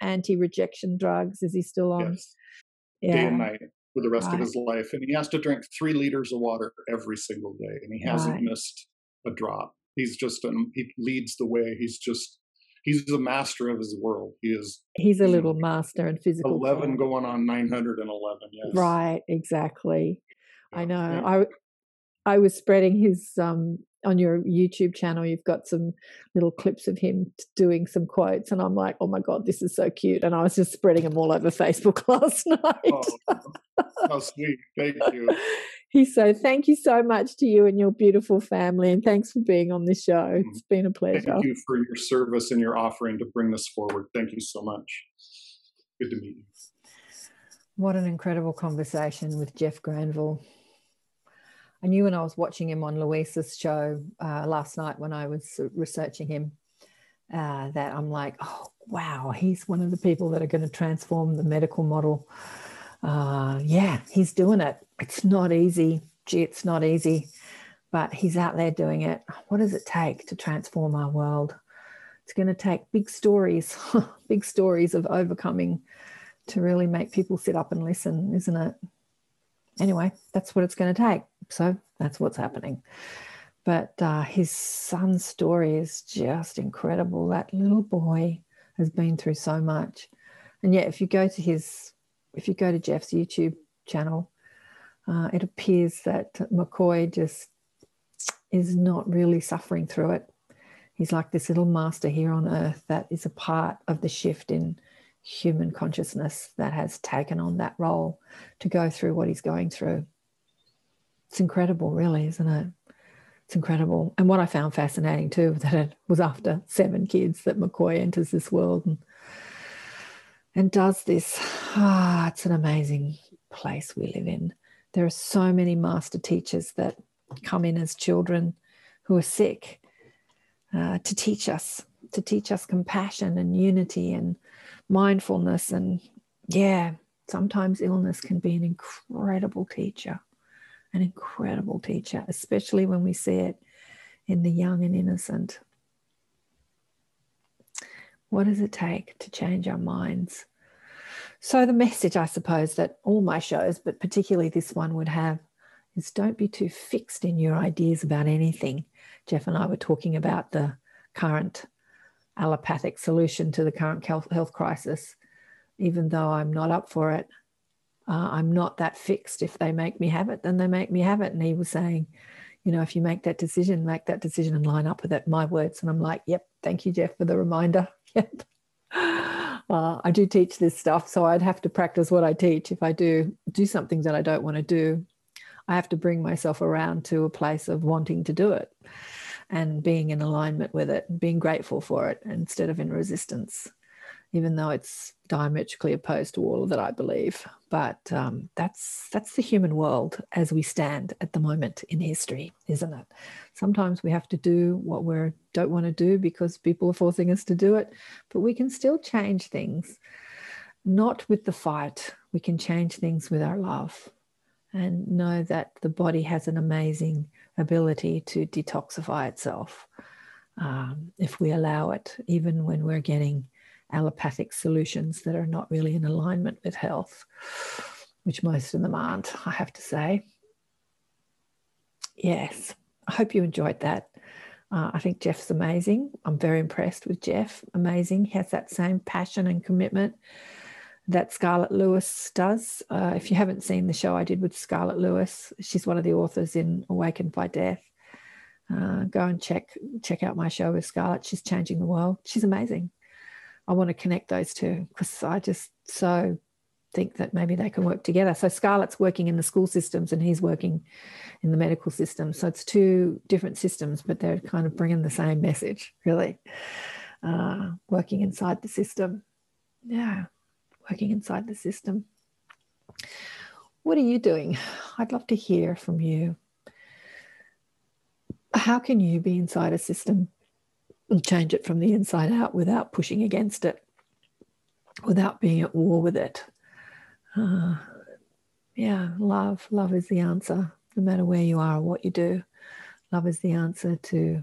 anti rejection drugs. Is he still on? Yes yeah. day and night for the rest right. of his life. And he has to drink three liters of water every single day. And he hasn't right. missed a drop. He's just, um, he leads the way. He's just, he's a master of his world. He is. He's a little master in physical. 11 form. going on 911. Yes. Right. Exactly. Yeah. I know. Yeah. I, I was spreading his um, on your YouTube channel, you've got some little clips of him doing some quotes, and I'm like, oh my god, this is so cute. And I was just spreading them all over Facebook last night. Oh, sweet! Thank you. He said, "Thank you so much to you and your beautiful family, and thanks for being on the show. Mm-hmm. It's been a pleasure. Thank you for your service and your offering to bring this forward. Thank you so much. Good to meet you." What an incredible conversation with Jeff Granville. I knew when I was watching him on Luis's show uh, last night when I was researching him uh, that I'm like, oh, wow, he's one of the people that are going to transform the medical model. Uh, yeah, he's doing it. It's not easy. Gee, it's not easy, but he's out there doing it. What does it take to transform our world? It's going to take big stories, big stories of overcoming to really make people sit up and listen, isn't it? Anyway, that's what it's going to take. So that's what's happening. But uh, his son's story is just incredible. That little boy has been through so much. And yet, if you go to his, if you go to Jeff's YouTube channel, uh, it appears that McCoy just is not really suffering through it. He's like this little master here on earth that is a part of the shift in human consciousness that has taken on that role to go through what he's going through. It's incredible, really, isn't it? It's incredible. And what I found fascinating too, that it was after seven kids that McCoy enters this world and, and does this. Ah, it's an amazing place we live in. There are so many master teachers that come in as children who are sick uh, to teach us, to teach us compassion and unity and mindfulness. And yeah, sometimes illness can be an incredible teacher an incredible teacher, especially when we see it in the young and innocent. What does it take to change our minds? So, the message, I suppose, that all my shows, but particularly this one, would have is don't be too fixed in your ideas about anything. Jeff and I were talking about the current allopathic solution to the current health crisis. Even though I'm not up for it, uh, I'm not that fixed. If they make me have it, then they make me have it. And he was saying, you know, if you make that decision, make that decision and line up with it. My words. And I'm like, yep, thank you, Jeff, for the reminder. Yep. Uh, I do teach this stuff, so I'd have to practice what I teach. If I do do something that I don't want to do, I have to bring myself around to a place of wanting to do it and being in alignment with it, being grateful for it instead of in resistance even though it's diametrically opposed to all that I believe. But um, that's that's the human world as we stand at the moment in history, isn't it? Sometimes we have to do what we don't want to do because people are forcing us to do it, but we can still change things, not with the fight. We can change things with our love, and know that the body has an amazing ability to detoxify itself um, if we allow it, even when we're getting allopathic solutions that are not really in alignment with health, which most of them aren't, I have to say. Yes, I hope you enjoyed that. Uh, I think Jeff's amazing. I'm very impressed with Jeff. Amazing. He has that same passion and commitment that Scarlett Lewis does. Uh, if you haven't seen the show I did with Scarlett Lewis, she's one of the authors in Awakened by Death. Uh, go and check check out my show with Scarlett. She's changing the world. She's amazing. I want to connect those two because I just so think that maybe they can work together. So Scarlett's working in the school systems and he's working in the medical system. So it's two different systems, but they're kind of bringing the same message, really. Uh, working inside the system. Yeah, working inside the system. What are you doing? I'd love to hear from you. How can you be inside a system and change it from the inside out without pushing against it, without being at war with it? Uh, yeah, love. Love is the answer, no matter where you are or what you do. Love is the answer to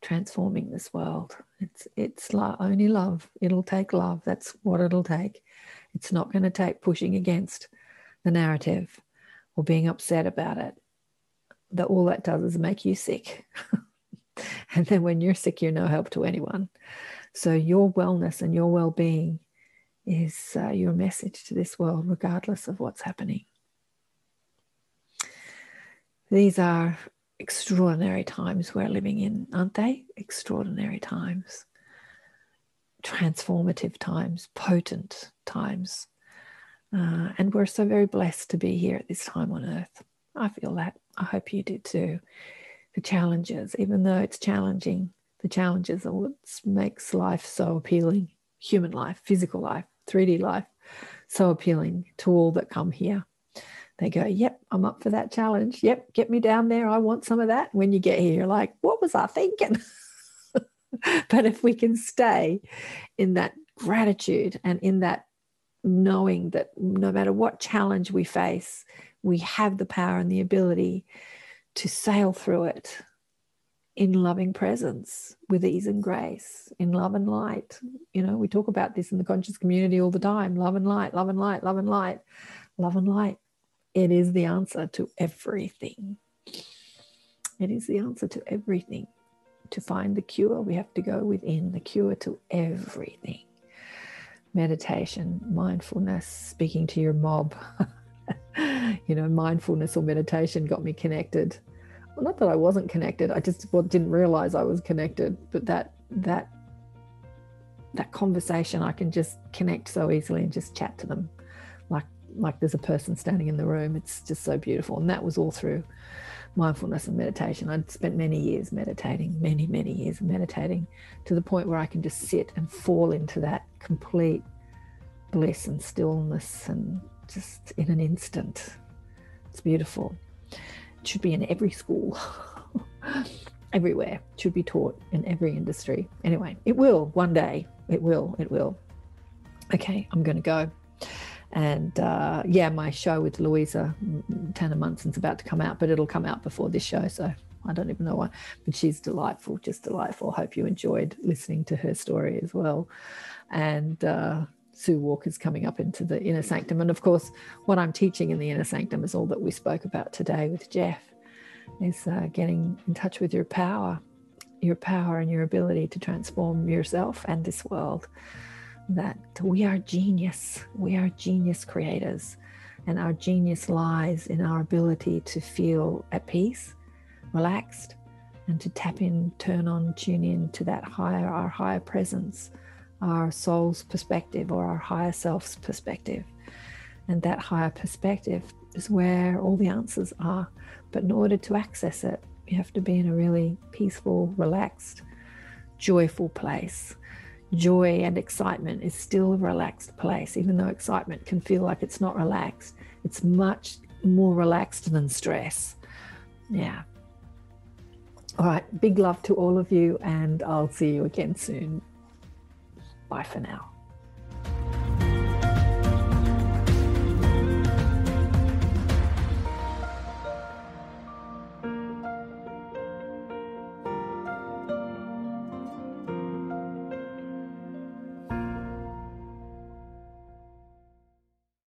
transforming this world. It's it's only love. It'll take love. That's what it'll take. It's not going to take pushing against the narrative or being upset about it. That all that does is make you sick. and then when you're sick, you're no help to anyone. So your wellness and your well-being is uh, your message to this world, regardless of what's happening. These are extraordinary times we're living in, aren't they? Extraordinary times, transformative times, potent times. Uh, and we're so very blessed to be here at this time on earth. I feel that. I hope you do too. The challenges, even though it's challenging, the challenges are what makes life so appealing human life, physical life, 3D life, so appealing to all that come here they go, Yep, I'm up for that challenge. Yep, get me down there. I want some of that. When you get here, you're like, What was I thinking? but if we can stay in that gratitude and in that knowing that no matter what challenge we face, we have the power and the ability to sail through it in loving presence with ease and grace, in love and light. You know, we talk about this in the conscious community all the time love and light, love and light, love and light, love and light. It is the answer to everything. It is the answer to everything. To find the cure, we have to go within the cure to everything. Meditation, mindfulness, speaking to your mob. you know, mindfulness or meditation got me connected. Well, not that I wasn't connected, I just didn't realize I was connected, but that, that, that conversation, I can just connect so easily and just chat to them like like there's a person standing in the room. It's just so beautiful. And that was all through mindfulness and meditation. I'd spent many years meditating, many, many years meditating to the point where I can just sit and fall into that complete bliss and stillness and just in an instant. It's beautiful. It should be in every school, everywhere. It should be taught in every industry. Anyway, it will one day. It will. It will. Okay, I'm going to go. And uh, yeah, my show with Louisa Tanner Munson's about to come out, but it'll come out before this show. So I don't even know why, but she's delightful, just delightful. Hope you enjoyed listening to her story as well. And uh, Sue Walker's coming up into the inner sanctum. And of course, what I'm teaching in the inner sanctum is all that we spoke about today with Jeff is uh, getting in touch with your power, your power and your ability to transform yourself and this world that we are genius. We are genius creators. And our genius lies in our ability to feel at peace, relaxed, and to tap in, turn on, tune in to that higher, our higher presence, our soul's perspective or our higher self's perspective. And that higher perspective is where all the answers are. But in order to access it, you have to be in a really peaceful, relaxed, joyful place joy and excitement is still a relaxed place, even though excitement can feel like it's not relaxed. It's much more relaxed than stress. Yeah. All right. Big love to all of you, and I'll see you again soon. Bye for now.